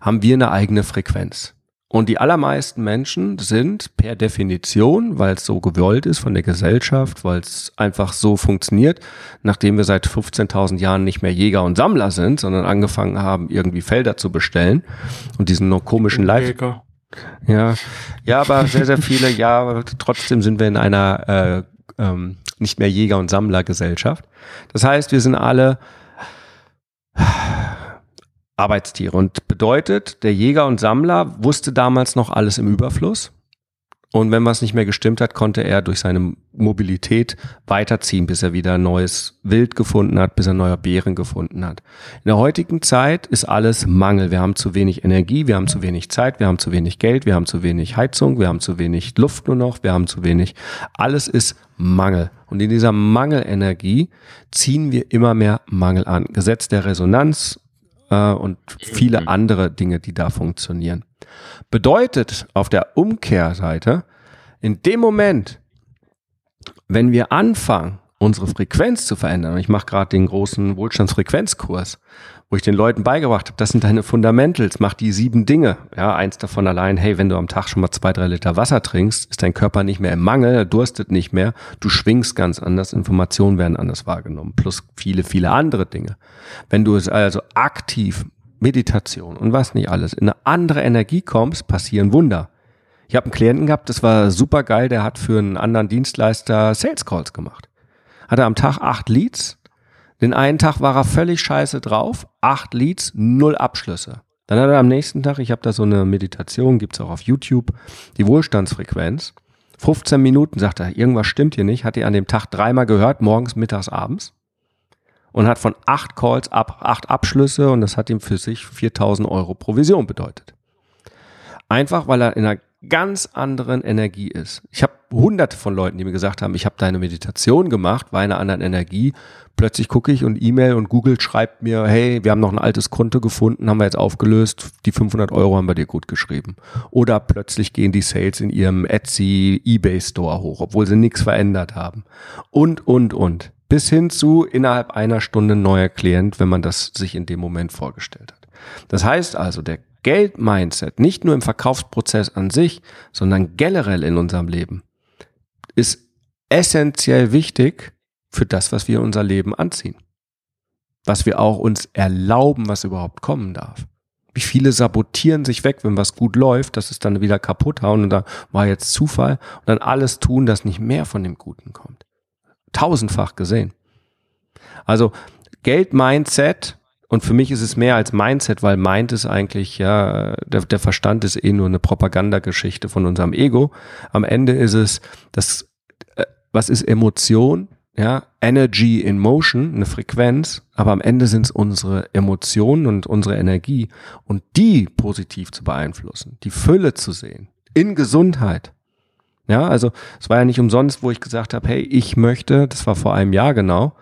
haben wir eine eigene Frequenz. Und die allermeisten Menschen sind per Definition, weil es so gewollt ist von der Gesellschaft, weil es einfach so funktioniert, nachdem wir seit 15.000 Jahren nicht mehr Jäger und Sammler sind, sondern angefangen haben, irgendwie Felder zu bestellen und diesen noch komischen Live. Ja, ja, aber sehr, sehr viele, ja, trotzdem sind wir in einer äh, ähm, nicht mehr Jäger- und Sammlergesellschaft. Das heißt, wir sind alle Arbeitstiere. Und bedeutet, der Jäger und Sammler wusste damals noch alles im Überfluss. Und wenn was nicht mehr gestimmt hat, konnte er durch seine Mobilität weiterziehen, bis er wieder neues Wild gefunden hat, bis er neue Beeren gefunden hat. In der heutigen Zeit ist alles Mangel. Wir haben zu wenig Energie, wir haben zu wenig Zeit, wir haben zu wenig Geld, wir haben zu wenig Heizung, wir haben zu wenig Luft nur noch, wir haben zu wenig. Alles ist Mangel. Und in dieser Mangelenergie ziehen wir immer mehr Mangel an. Gesetz der Resonanz äh, und viele andere Dinge, die da funktionieren. Bedeutet auf der Umkehrseite, in dem Moment, wenn wir anfangen, unsere Frequenz zu verändern, und ich mache gerade den großen Wohlstandsfrequenzkurs, wo ich den Leuten beigebracht habe, das sind deine Fundamentals, mach die sieben Dinge. Ja, eins davon allein, hey, wenn du am Tag schon mal zwei, drei Liter Wasser trinkst, ist dein Körper nicht mehr im Mangel, er durstet nicht mehr, du schwingst ganz anders, Informationen werden anders wahrgenommen, plus viele, viele andere Dinge. Wenn du es also aktiv Meditation und was nicht alles, in eine andere Energie kommst, passieren Wunder. Ich habe einen Klienten gehabt, das war super geil, der hat für einen anderen Dienstleister Sales Calls gemacht. Hatte am Tag acht Leads. Den einen Tag war er völlig scheiße drauf, acht Leads, null Abschlüsse. Dann hat er am nächsten Tag, ich habe da so eine Meditation, gibt's auch auf YouTube, die Wohlstandsfrequenz. 15 Minuten sagt er, irgendwas stimmt hier nicht, hat er an dem Tag dreimal gehört, morgens, mittags, abends und hat von acht Calls ab acht Abschlüsse und das hat ihm für sich 4000 Euro Provision bedeutet. Einfach weil er in einer ganz anderen Energie ist. Ich habe hunderte von Leuten, die mir gesagt haben, ich habe deine Meditation gemacht, war in einer anderen Energie. Plötzlich gucke ich und E-Mail und Google schreibt mir, hey, wir haben noch ein altes Konto gefunden, haben wir jetzt aufgelöst, die 500 Euro haben wir dir gut geschrieben. Oder plötzlich gehen die Sales in ihrem Etsy, eBay Store hoch, obwohl sie nichts verändert haben. Und, und, und bis hin zu innerhalb einer Stunde neuer Klient, wenn man das sich in dem Moment vorgestellt hat. Das heißt also, der Geld-Mindset, nicht nur im Verkaufsprozess an sich, sondern generell in unserem Leben, ist essentiell wichtig für das, was wir in unser Leben anziehen. Was wir auch uns erlauben, was überhaupt kommen darf. Wie viele sabotieren sich weg, wenn was gut läuft, das ist dann wieder kaputt hauen und da war jetzt Zufall und dann alles tun, dass nicht mehr von dem Guten kommt tausendfach gesehen. Also Geld-Mindset und für mich ist es mehr als Mindset, weil Mind ist eigentlich, ja, der, der Verstand ist eh nur eine Propagandageschichte von unserem Ego. Am Ende ist es, das, äh, was ist Emotion? Ja, Energy in Motion, eine Frequenz, aber am Ende sind es unsere Emotionen und unsere Energie und die positiv zu beeinflussen, die Fülle zu sehen, in Gesundheit. Ja, also es war ja nicht umsonst, wo ich gesagt habe, hey, ich möchte, das war vor einem Jahr genau,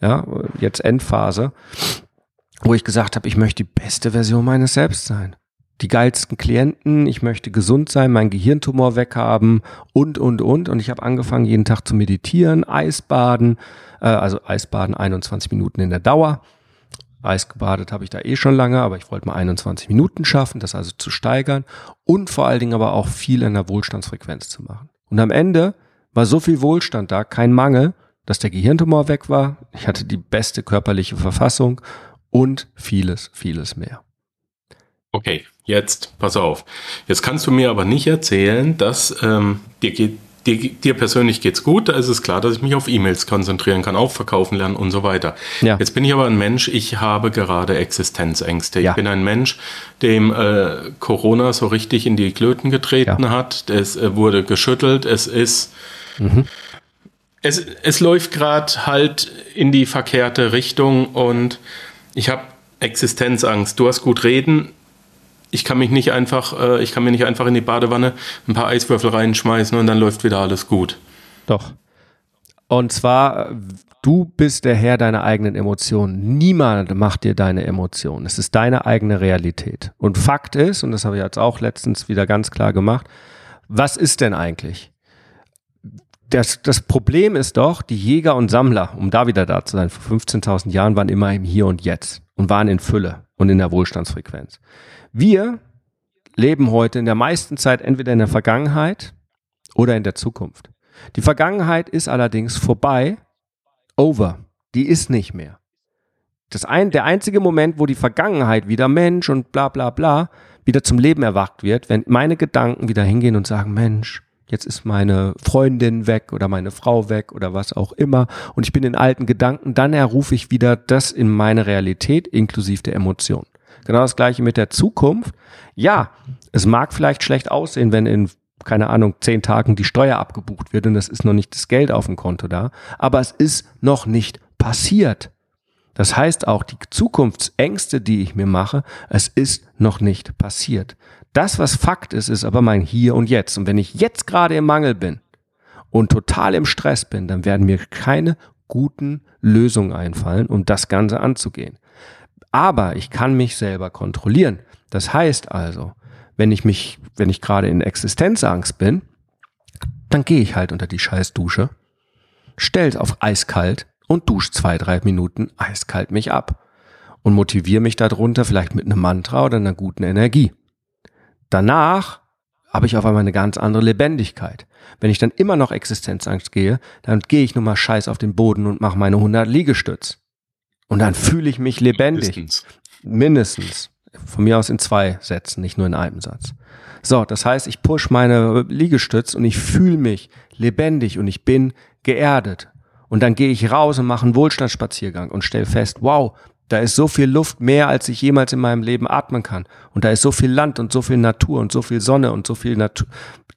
ja, jetzt Endphase, wo ich gesagt habe, ich möchte die beste Version meines Selbst sein. Die geilsten Klienten, ich möchte gesund sein, mein Gehirntumor weghaben und, und, und. Und ich habe angefangen, jeden Tag zu meditieren, Eisbaden, äh, also Eisbaden 21 Minuten in der Dauer. Eis gebadet habe ich da eh schon lange, aber ich wollte mal 21 Minuten schaffen, das also zu steigern und vor allen Dingen aber auch viel in der Wohlstandsfrequenz zu machen. Und am Ende war so viel Wohlstand da, kein Mangel, dass der Gehirntumor weg war. Ich hatte die beste körperliche Verfassung und vieles, vieles mehr. Okay, jetzt pass auf. Jetzt kannst du mir aber nicht erzählen, dass ähm, dir geht dir, dir persönlich geht's gut, da ist es klar, dass ich mich auf E-Mails konzentrieren kann, auf Verkaufen lernen und so weiter. Ja. Jetzt bin ich aber ein Mensch, ich habe gerade Existenzängste. Ja. Ich bin ein Mensch, dem äh, Corona so richtig in die Klöten getreten ja. hat. Es äh, wurde geschüttelt, es ist mhm. es, es läuft gerade halt in die verkehrte Richtung und ich habe Existenzangst. Du hast gut reden, ich kann mich nicht einfach, äh, ich kann mir nicht einfach in die Badewanne ein paar Eiswürfel reinschmeißen und dann läuft wieder alles gut. Doch. Und zwar, du bist der Herr deiner eigenen Emotionen. Niemand macht dir deine Emotionen. Es ist deine eigene Realität. Und Fakt ist, und das habe ich jetzt auch letztens wieder ganz klar gemacht, was ist denn eigentlich? Das, das Problem ist doch, die Jäger und Sammler, um da wieder da zu sein, vor 15.000 Jahren waren immer im Hier und Jetzt und waren in Fülle und in der Wohlstandsfrequenz. Wir leben heute in der meisten Zeit entweder in der Vergangenheit oder in der Zukunft. Die Vergangenheit ist allerdings vorbei, over. Die ist nicht mehr. Das ein, der einzige Moment, wo die Vergangenheit wieder Mensch und bla bla bla wieder zum Leben erwacht wird, wenn meine Gedanken wieder hingehen und sagen, Mensch, jetzt ist meine Freundin weg oder meine Frau weg oder was auch immer und ich bin in alten Gedanken, dann errufe ich wieder das in meine Realität inklusive der Emotionen. Genau das gleiche mit der Zukunft. Ja, es mag vielleicht schlecht aussehen, wenn in keine Ahnung, zehn Tagen die Steuer abgebucht wird und es ist noch nicht das Geld auf dem Konto da. Aber es ist noch nicht passiert. Das heißt auch die Zukunftsängste, die ich mir mache, es ist noch nicht passiert. Das, was Fakt ist, ist aber mein Hier und Jetzt. Und wenn ich jetzt gerade im Mangel bin und total im Stress bin, dann werden mir keine guten Lösungen einfallen, um das Ganze anzugehen. Aber ich kann mich selber kontrollieren. Das heißt also, wenn ich mich, wenn ich gerade in Existenzangst bin, dann gehe ich halt unter die Scheißdusche, stell's auf eiskalt und dusche zwei, drei Minuten eiskalt mich ab und motiviere mich darunter vielleicht mit einem Mantra oder einer guten Energie. Danach habe ich auf einmal eine ganz andere Lebendigkeit. Wenn ich dann immer noch Existenzangst gehe, dann gehe ich nur mal scheiß auf den Boden und mache meine 100 Liegestütz. Und dann fühle ich mich lebendig. Mindestens. Mindestens. Von mir aus in zwei Sätzen, nicht nur in einem Satz. So, das heißt, ich push meine Liegestütz und ich fühle mich lebendig und ich bin geerdet. Und dann gehe ich raus und mache einen Wohlstandsspaziergang und stelle fest, wow, da ist so viel Luft mehr, als ich jemals in meinem Leben atmen kann. Und da ist so viel Land und so viel Natur und so viel Sonne und so viel Natur,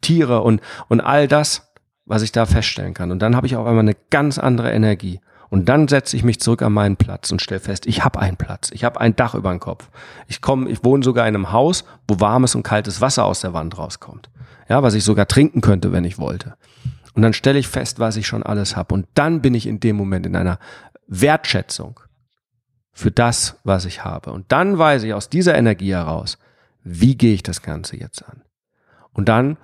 Tiere und, und all das, was ich da feststellen kann. Und dann habe ich auf einmal eine ganz andere Energie. Und dann setze ich mich zurück an meinen Platz und stelle fest, ich habe einen Platz, ich habe ein Dach über dem Kopf. Ich komme, ich wohne sogar in einem Haus, wo warmes und kaltes Wasser aus der Wand rauskommt. Ja, was ich sogar trinken könnte, wenn ich wollte. Und dann stelle ich fest, was ich schon alles habe. Und dann bin ich in dem Moment in einer Wertschätzung für das, was ich habe. Und dann weiß ich aus dieser Energie heraus, wie gehe ich das Ganze jetzt an. Und dann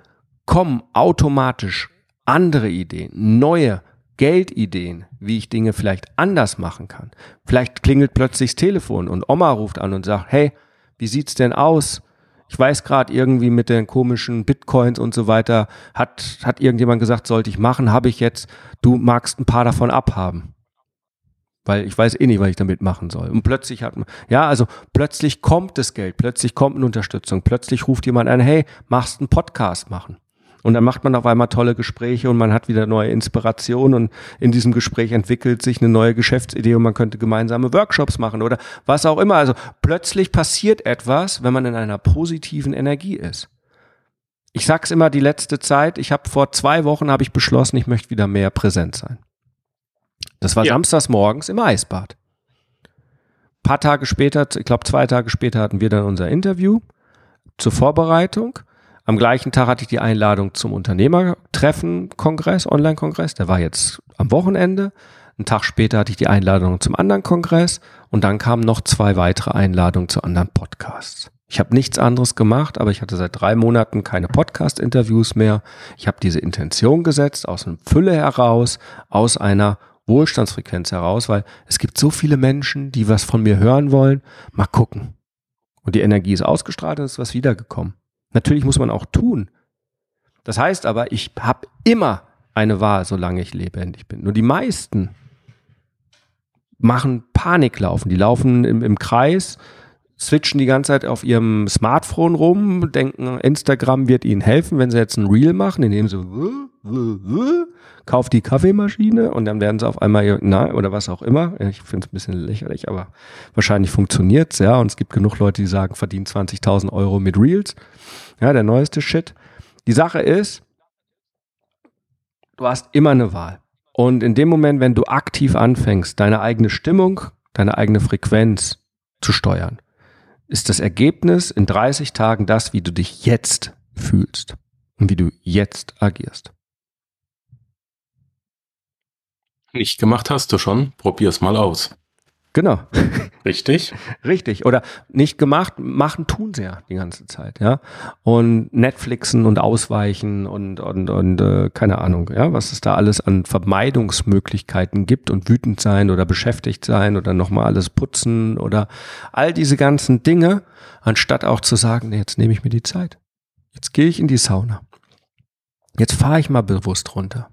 kommen automatisch andere Ideen, neue Geldideen, wie ich Dinge vielleicht anders machen kann. Vielleicht klingelt plötzlich das Telefon und Oma ruft an und sagt, hey, wie sieht's denn aus? Ich weiß gerade irgendwie mit den komischen Bitcoins und so weiter, hat, hat irgendjemand gesagt, sollte ich machen, habe ich jetzt, du magst ein paar davon abhaben weil ich weiß eh nicht, was ich damit machen soll. Und plötzlich hat man, ja, also plötzlich kommt das Geld, plötzlich kommt eine Unterstützung, plötzlich ruft jemand an, hey, machst einen Podcast machen. Und dann macht man auf einmal tolle Gespräche und man hat wieder neue Inspiration und in diesem Gespräch entwickelt sich eine neue Geschäftsidee und man könnte gemeinsame Workshops machen oder was auch immer. Also plötzlich passiert etwas, wenn man in einer positiven Energie ist. Ich sag's immer die letzte Zeit, ich habe vor zwei Wochen habe ich beschlossen, ich möchte wieder mehr präsent sein. Das war ja. samstags morgens im Eisbad. Ein paar Tage später, ich glaube zwei Tage später hatten wir dann unser Interview zur Vorbereitung. Am gleichen Tag hatte ich die Einladung zum Unternehmertreffen-Kongress, Online-Kongress. Der war jetzt am Wochenende. Einen Tag später hatte ich die Einladung zum anderen Kongress und dann kamen noch zwei weitere Einladungen zu anderen Podcasts. Ich habe nichts anderes gemacht, aber ich hatte seit drei Monaten keine Podcast-Interviews mehr. Ich habe diese Intention gesetzt aus einer Fülle heraus, aus einer Wohlstandsfrequenz heraus, weil es gibt so viele Menschen, die was von mir hören wollen. Mal gucken. Und die Energie ist ausgestrahlt und ist was wiedergekommen. Natürlich muss man auch tun. Das heißt aber, ich habe immer eine Wahl, solange ich lebendig bin. Nur die meisten machen Paniklaufen. Die laufen im, im Kreis, switchen die ganze Zeit auf ihrem Smartphone rum, denken, Instagram wird ihnen helfen, wenn sie jetzt ein Reel machen, indem sie kauft die Kaffeemaschine und dann werden sie auf einmal, na, oder was auch immer. Ich finde es ein bisschen lächerlich, aber wahrscheinlich funktioniert's ja. Und es gibt genug Leute, die sagen, verdienen 20.000 Euro mit Reels. Ja, der neueste Shit. Die Sache ist, du hast immer eine Wahl. Und in dem Moment, wenn du aktiv anfängst, deine eigene Stimmung, deine eigene Frequenz zu steuern, ist das Ergebnis in 30 Tagen das, wie du dich jetzt fühlst und wie du jetzt agierst. Nicht gemacht hast du schon, probier's mal aus. Genau. Richtig? Richtig. Oder nicht gemacht, machen tun sie ja die ganze Zeit, ja. Und Netflixen und ausweichen und, und, und äh, keine Ahnung, ja, was es da alles an Vermeidungsmöglichkeiten gibt und wütend sein oder beschäftigt sein oder nochmal alles putzen oder all diese ganzen Dinge, anstatt auch zu sagen, nee, jetzt nehme ich mir die Zeit. Jetzt gehe ich in die Sauna. Jetzt fahre ich mal bewusst runter.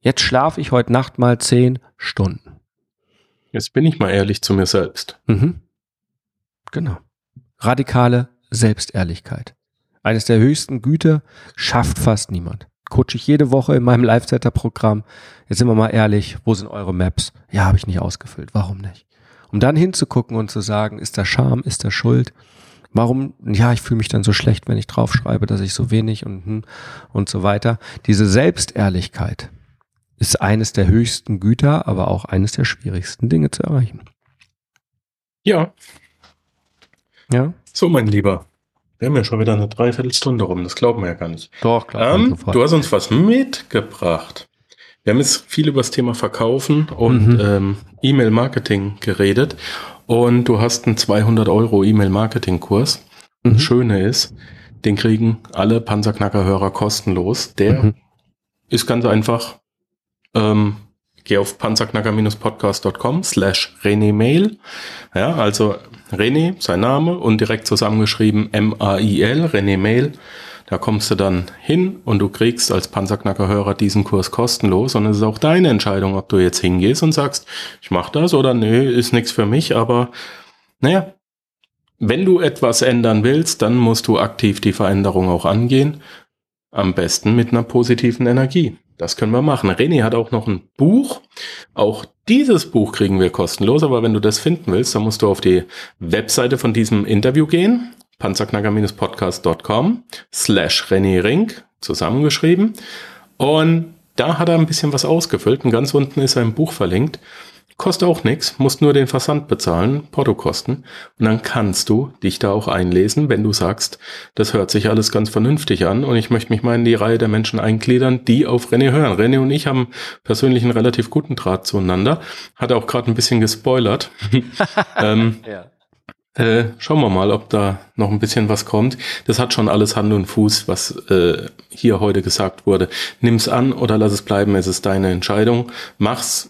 Jetzt schlafe ich heute Nacht mal zehn Stunden. Jetzt bin ich mal ehrlich zu mir selbst. Mhm. Genau. Radikale Selbstehrlichkeit. Eines der höchsten Güter schafft fast niemand. Coach ich jede Woche in meinem Live-Setter-Programm. Jetzt sind wir mal ehrlich, wo sind eure Maps? Ja, habe ich nicht ausgefüllt. Warum nicht? Um dann hinzugucken und zu sagen, ist da Scham, ist da Schuld? Warum, ja, ich fühle mich dann so schlecht, wenn ich draufschreibe, dass ich so wenig und, hm, und so weiter. Diese Selbstehrlichkeit ist eines der höchsten Güter, aber auch eines der schwierigsten Dinge zu erreichen. Ja. Ja. So, mein Lieber. Wir haben ja schon wieder eine Dreiviertelstunde rum, das glauben wir ja gar nicht. Doch, klar. Ähm, du hast uns was mitgebracht. Wir haben jetzt viel über das Thema Verkaufen und mhm. ähm, E-Mail-Marketing geredet und du hast einen 200 Euro E-Mail-Marketing-Kurs. Mhm. Das Schöne ist, den kriegen alle Panzerknacker-Hörer kostenlos. Der mhm. ist ganz einfach, ähm, geh auf panzerknacker-podcast.com slash René Mail. Ja, also René, sein Name und direkt zusammengeschrieben M-A-I-L, René Mail. Da kommst du dann hin und du kriegst als Panzerknacker-Hörer diesen Kurs kostenlos und es ist auch deine Entscheidung, ob du jetzt hingehst und sagst, ich mach das oder nö, ist nichts für mich, aber naja, wenn du etwas ändern willst, dann musst du aktiv die Veränderung auch angehen. Am besten mit einer positiven Energie. Das können wir machen. René hat auch noch ein Buch. Auch dieses Buch kriegen wir kostenlos, aber wenn du das finden willst, dann musst du auf die Webseite von diesem Interview gehen panzerknacker-podcast.com slash René Rink zusammengeschrieben. Und da hat er ein bisschen was ausgefüllt und ganz unten ist ein Buch verlinkt. Kostet auch nichts, musst nur den Versand bezahlen, Portokosten. Und dann kannst du dich da auch einlesen, wenn du sagst, das hört sich alles ganz vernünftig an und ich möchte mich mal in die Reihe der Menschen eingliedern, die auf René hören. René und ich haben persönlich einen relativ guten Draht zueinander. Hat auch gerade ein bisschen gespoilert. ähm, ja. Äh, schauen wir mal, ob da noch ein bisschen was kommt. Das hat schon alles Hand und Fuß, was äh, hier heute gesagt wurde. Nimm's an oder lass es bleiben, es ist deine Entscheidung. Mach's.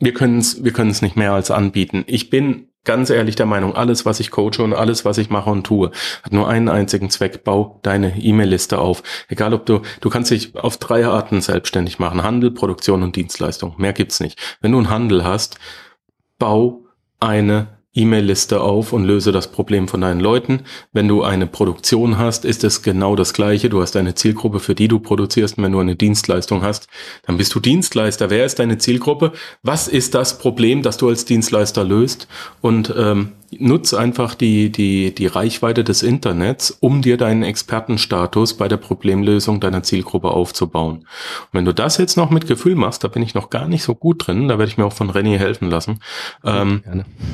Wir können es wir können's nicht mehr als anbieten. Ich bin ganz ehrlich der Meinung, alles, was ich coache und alles, was ich mache und tue, hat nur einen einzigen Zweck. Bau deine E-Mail-Liste auf. Egal ob du, du kannst dich auf drei Arten selbstständig machen. Handel, Produktion und Dienstleistung. Mehr gibt's nicht. Wenn du einen Handel hast, bau eine E-Mail-Liste auf und löse das Problem von deinen Leuten. Wenn du eine Produktion hast, ist es genau das Gleiche. Du hast eine Zielgruppe, für die du produzierst. Und wenn du eine Dienstleistung hast, dann bist du Dienstleister. Wer ist deine Zielgruppe? Was ist das Problem, das du als Dienstleister löst? Und ähm, nutz einfach die, die, die Reichweite des Internets, um dir deinen Expertenstatus bei der Problemlösung deiner Zielgruppe aufzubauen. Und wenn du das jetzt noch mit Gefühl machst, da bin ich noch gar nicht so gut drin, da werde ich mir auch von Renny helfen lassen, ähm,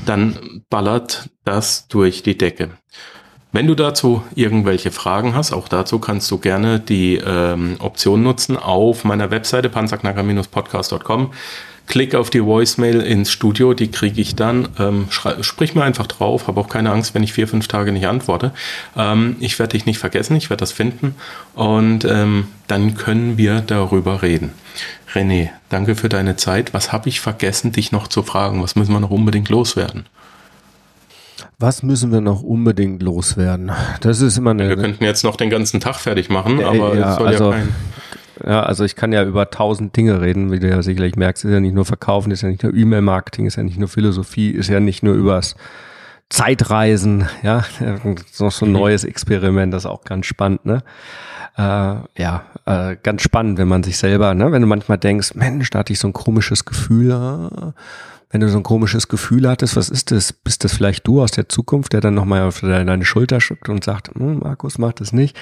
dann ballert das durch die Decke. Wenn du dazu irgendwelche Fragen hast, auch dazu kannst du gerne die ähm, Option nutzen auf meiner Webseite panzerknacker-podcast.com klick auf die Voicemail ins Studio, die kriege ich dann. Ähm, sprich mir einfach drauf, habe auch keine Angst, wenn ich vier, fünf Tage nicht antworte. Ähm, ich werde dich nicht vergessen, ich werde das finden und ähm, dann können wir darüber reden. René, danke für deine Zeit. Was habe ich vergessen, dich noch zu fragen? Was müssen wir noch unbedingt loswerden? Was müssen wir noch unbedingt loswerden? Das ist immer eine. Wir könnten jetzt noch den ganzen Tag fertig machen, aber ja, soll also, ja kein ja, also ich kann ja über tausend Dinge reden, wie du ja sicherlich merkst. Ist ja nicht nur Verkaufen, ist ja nicht nur E-Mail-Marketing, ist ja nicht nur Philosophie, ist ja nicht nur übers Zeitreisen, ja, das ist noch so ein mhm. neues Experiment, das ist auch ganz spannend, ne? Äh, ja, äh, ganz spannend, wenn man sich selber, ne, wenn du manchmal denkst, Mensch, da hatte ich so ein komisches Gefühl, äh, wenn du so ein komisches Gefühl hattest, was ist das? Bist das vielleicht du aus der Zukunft, der dann nochmal auf deine Schulter schickt und sagt, hm, Markus macht das nicht?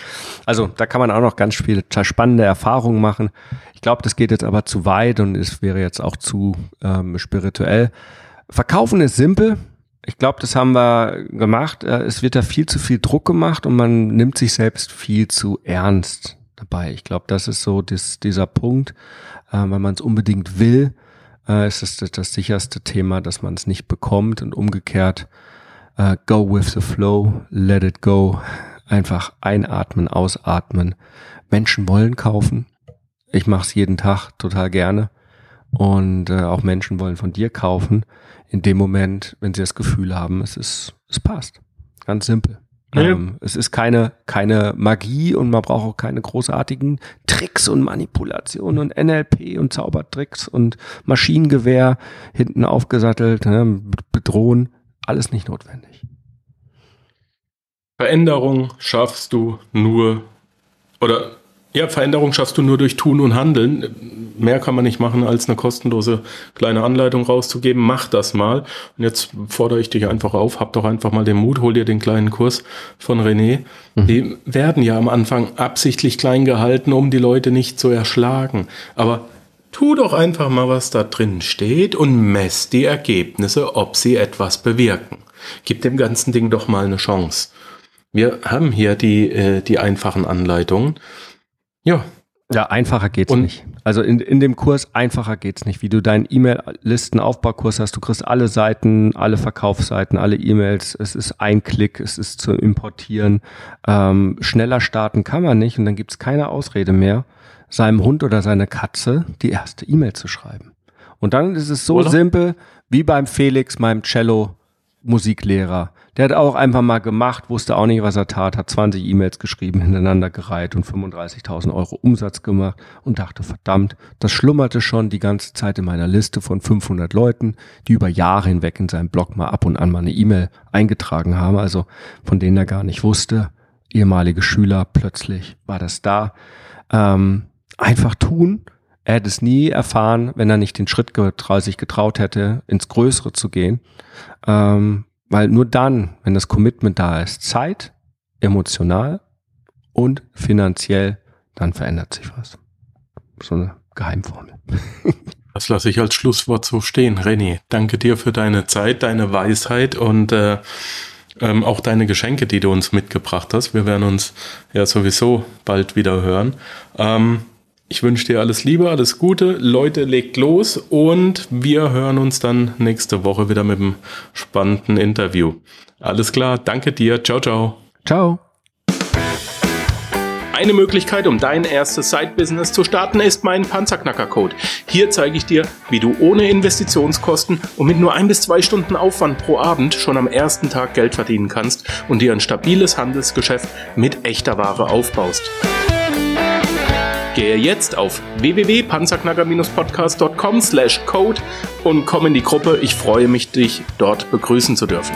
Also da kann man auch noch ganz viele spannende Erfahrungen machen. Ich glaube, das geht jetzt aber zu weit und es wäre jetzt auch zu ähm, spirituell. Verkaufen ist simpel. Ich glaube, das haben wir gemacht. Äh, es wird da viel zu viel Druck gemacht und man nimmt sich selbst viel zu ernst dabei. Ich glaube, das ist so das, dieser Punkt, äh, wenn man es unbedingt will äh, ist es das, das sicherste Thema, dass man es nicht bekommt und umgekehrt äh, go with the flow, let it go, einfach einatmen, ausatmen. Menschen wollen kaufen. Ich mache es jeden Tag total gerne und äh, auch Menschen wollen von dir kaufen in dem Moment, wenn sie das Gefühl haben, es ist, es passt. Ganz simpel. Ja. Ähm, es ist keine, keine Magie und man braucht auch keine großartigen Tricks und Manipulationen und NLP und Zaubertricks und Maschinengewehr hinten aufgesattelt, ne, bedrohen. Alles nicht notwendig. Veränderung schaffst du nur oder Ja, Veränderung schaffst du nur durch Tun und Handeln. Mehr kann man nicht machen, als eine kostenlose kleine Anleitung rauszugeben. Mach das mal. Und jetzt fordere ich dich einfach auf, hab doch einfach mal den Mut, hol dir den kleinen Kurs von René. Mhm. Die werden ja am Anfang absichtlich klein gehalten, um die Leute nicht zu erschlagen. Aber tu doch einfach mal, was da drin steht und mess die Ergebnisse, ob sie etwas bewirken. Gib dem ganzen Ding doch mal eine Chance. Wir haben hier die, äh, die einfachen Anleitungen. Ja. Ja, einfacher geht's und nicht. Also in, in dem Kurs einfacher geht's nicht. Wie du deinen E-Mail-Listenaufbaukurs hast, du kriegst alle Seiten, alle Verkaufsseiten, alle E-Mails. Es ist ein Klick, es ist zu importieren. Ähm, schneller starten kann man nicht und dann gibt's keine Ausrede mehr, seinem Hund oder seiner Katze die erste E-Mail zu schreiben. Und dann ist es so oder? simpel wie beim Felix, meinem Cello Musiklehrer. Der hat auch einfach mal gemacht, wusste auch nicht, was er tat, hat 20 E-Mails geschrieben, hintereinander gereiht und 35.000 Euro Umsatz gemacht und dachte, verdammt, das schlummerte schon die ganze Zeit in meiner Liste von 500 Leuten, die über Jahre hinweg in seinem Blog mal ab und an mal eine E-Mail eingetragen haben, also von denen er gar nicht wusste. Ehemalige Schüler, plötzlich war das da. Ähm, einfach tun. Er hätte es nie erfahren, wenn er nicht den Schritt sich getraut hätte, ins Größere zu gehen. Ähm, weil nur dann, wenn das Commitment da ist, Zeit, emotional und finanziell, dann verändert sich was. So eine Geheimformel. Das lasse ich als Schlusswort so stehen. René, danke dir für deine Zeit, deine Weisheit und äh, ähm, auch deine Geschenke, die du uns mitgebracht hast. Wir werden uns ja sowieso bald wieder hören. Ähm, ich wünsche dir alles Liebe, alles Gute. Leute, legt los und wir hören uns dann nächste Woche wieder mit einem spannenden Interview. Alles klar, danke dir. Ciao, ciao. Ciao. Eine Möglichkeit, um dein erstes Side-Business zu starten, ist mein Panzerknacker-Code. Hier zeige ich dir, wie du ohne Investitionskosten und mit nur ein bis zwei Stunden Aufwand pro Abend schon am ersten Tag Geld verdienen kannst und dir ein stabiles Handelsgeschäft mit echter Ware aufbaust. Gehe jetzt auf www.panzerknacker-podcast.com slash code und komm in die Gruppe. Ich freue mich, dich dort begrüßen zu dürfen.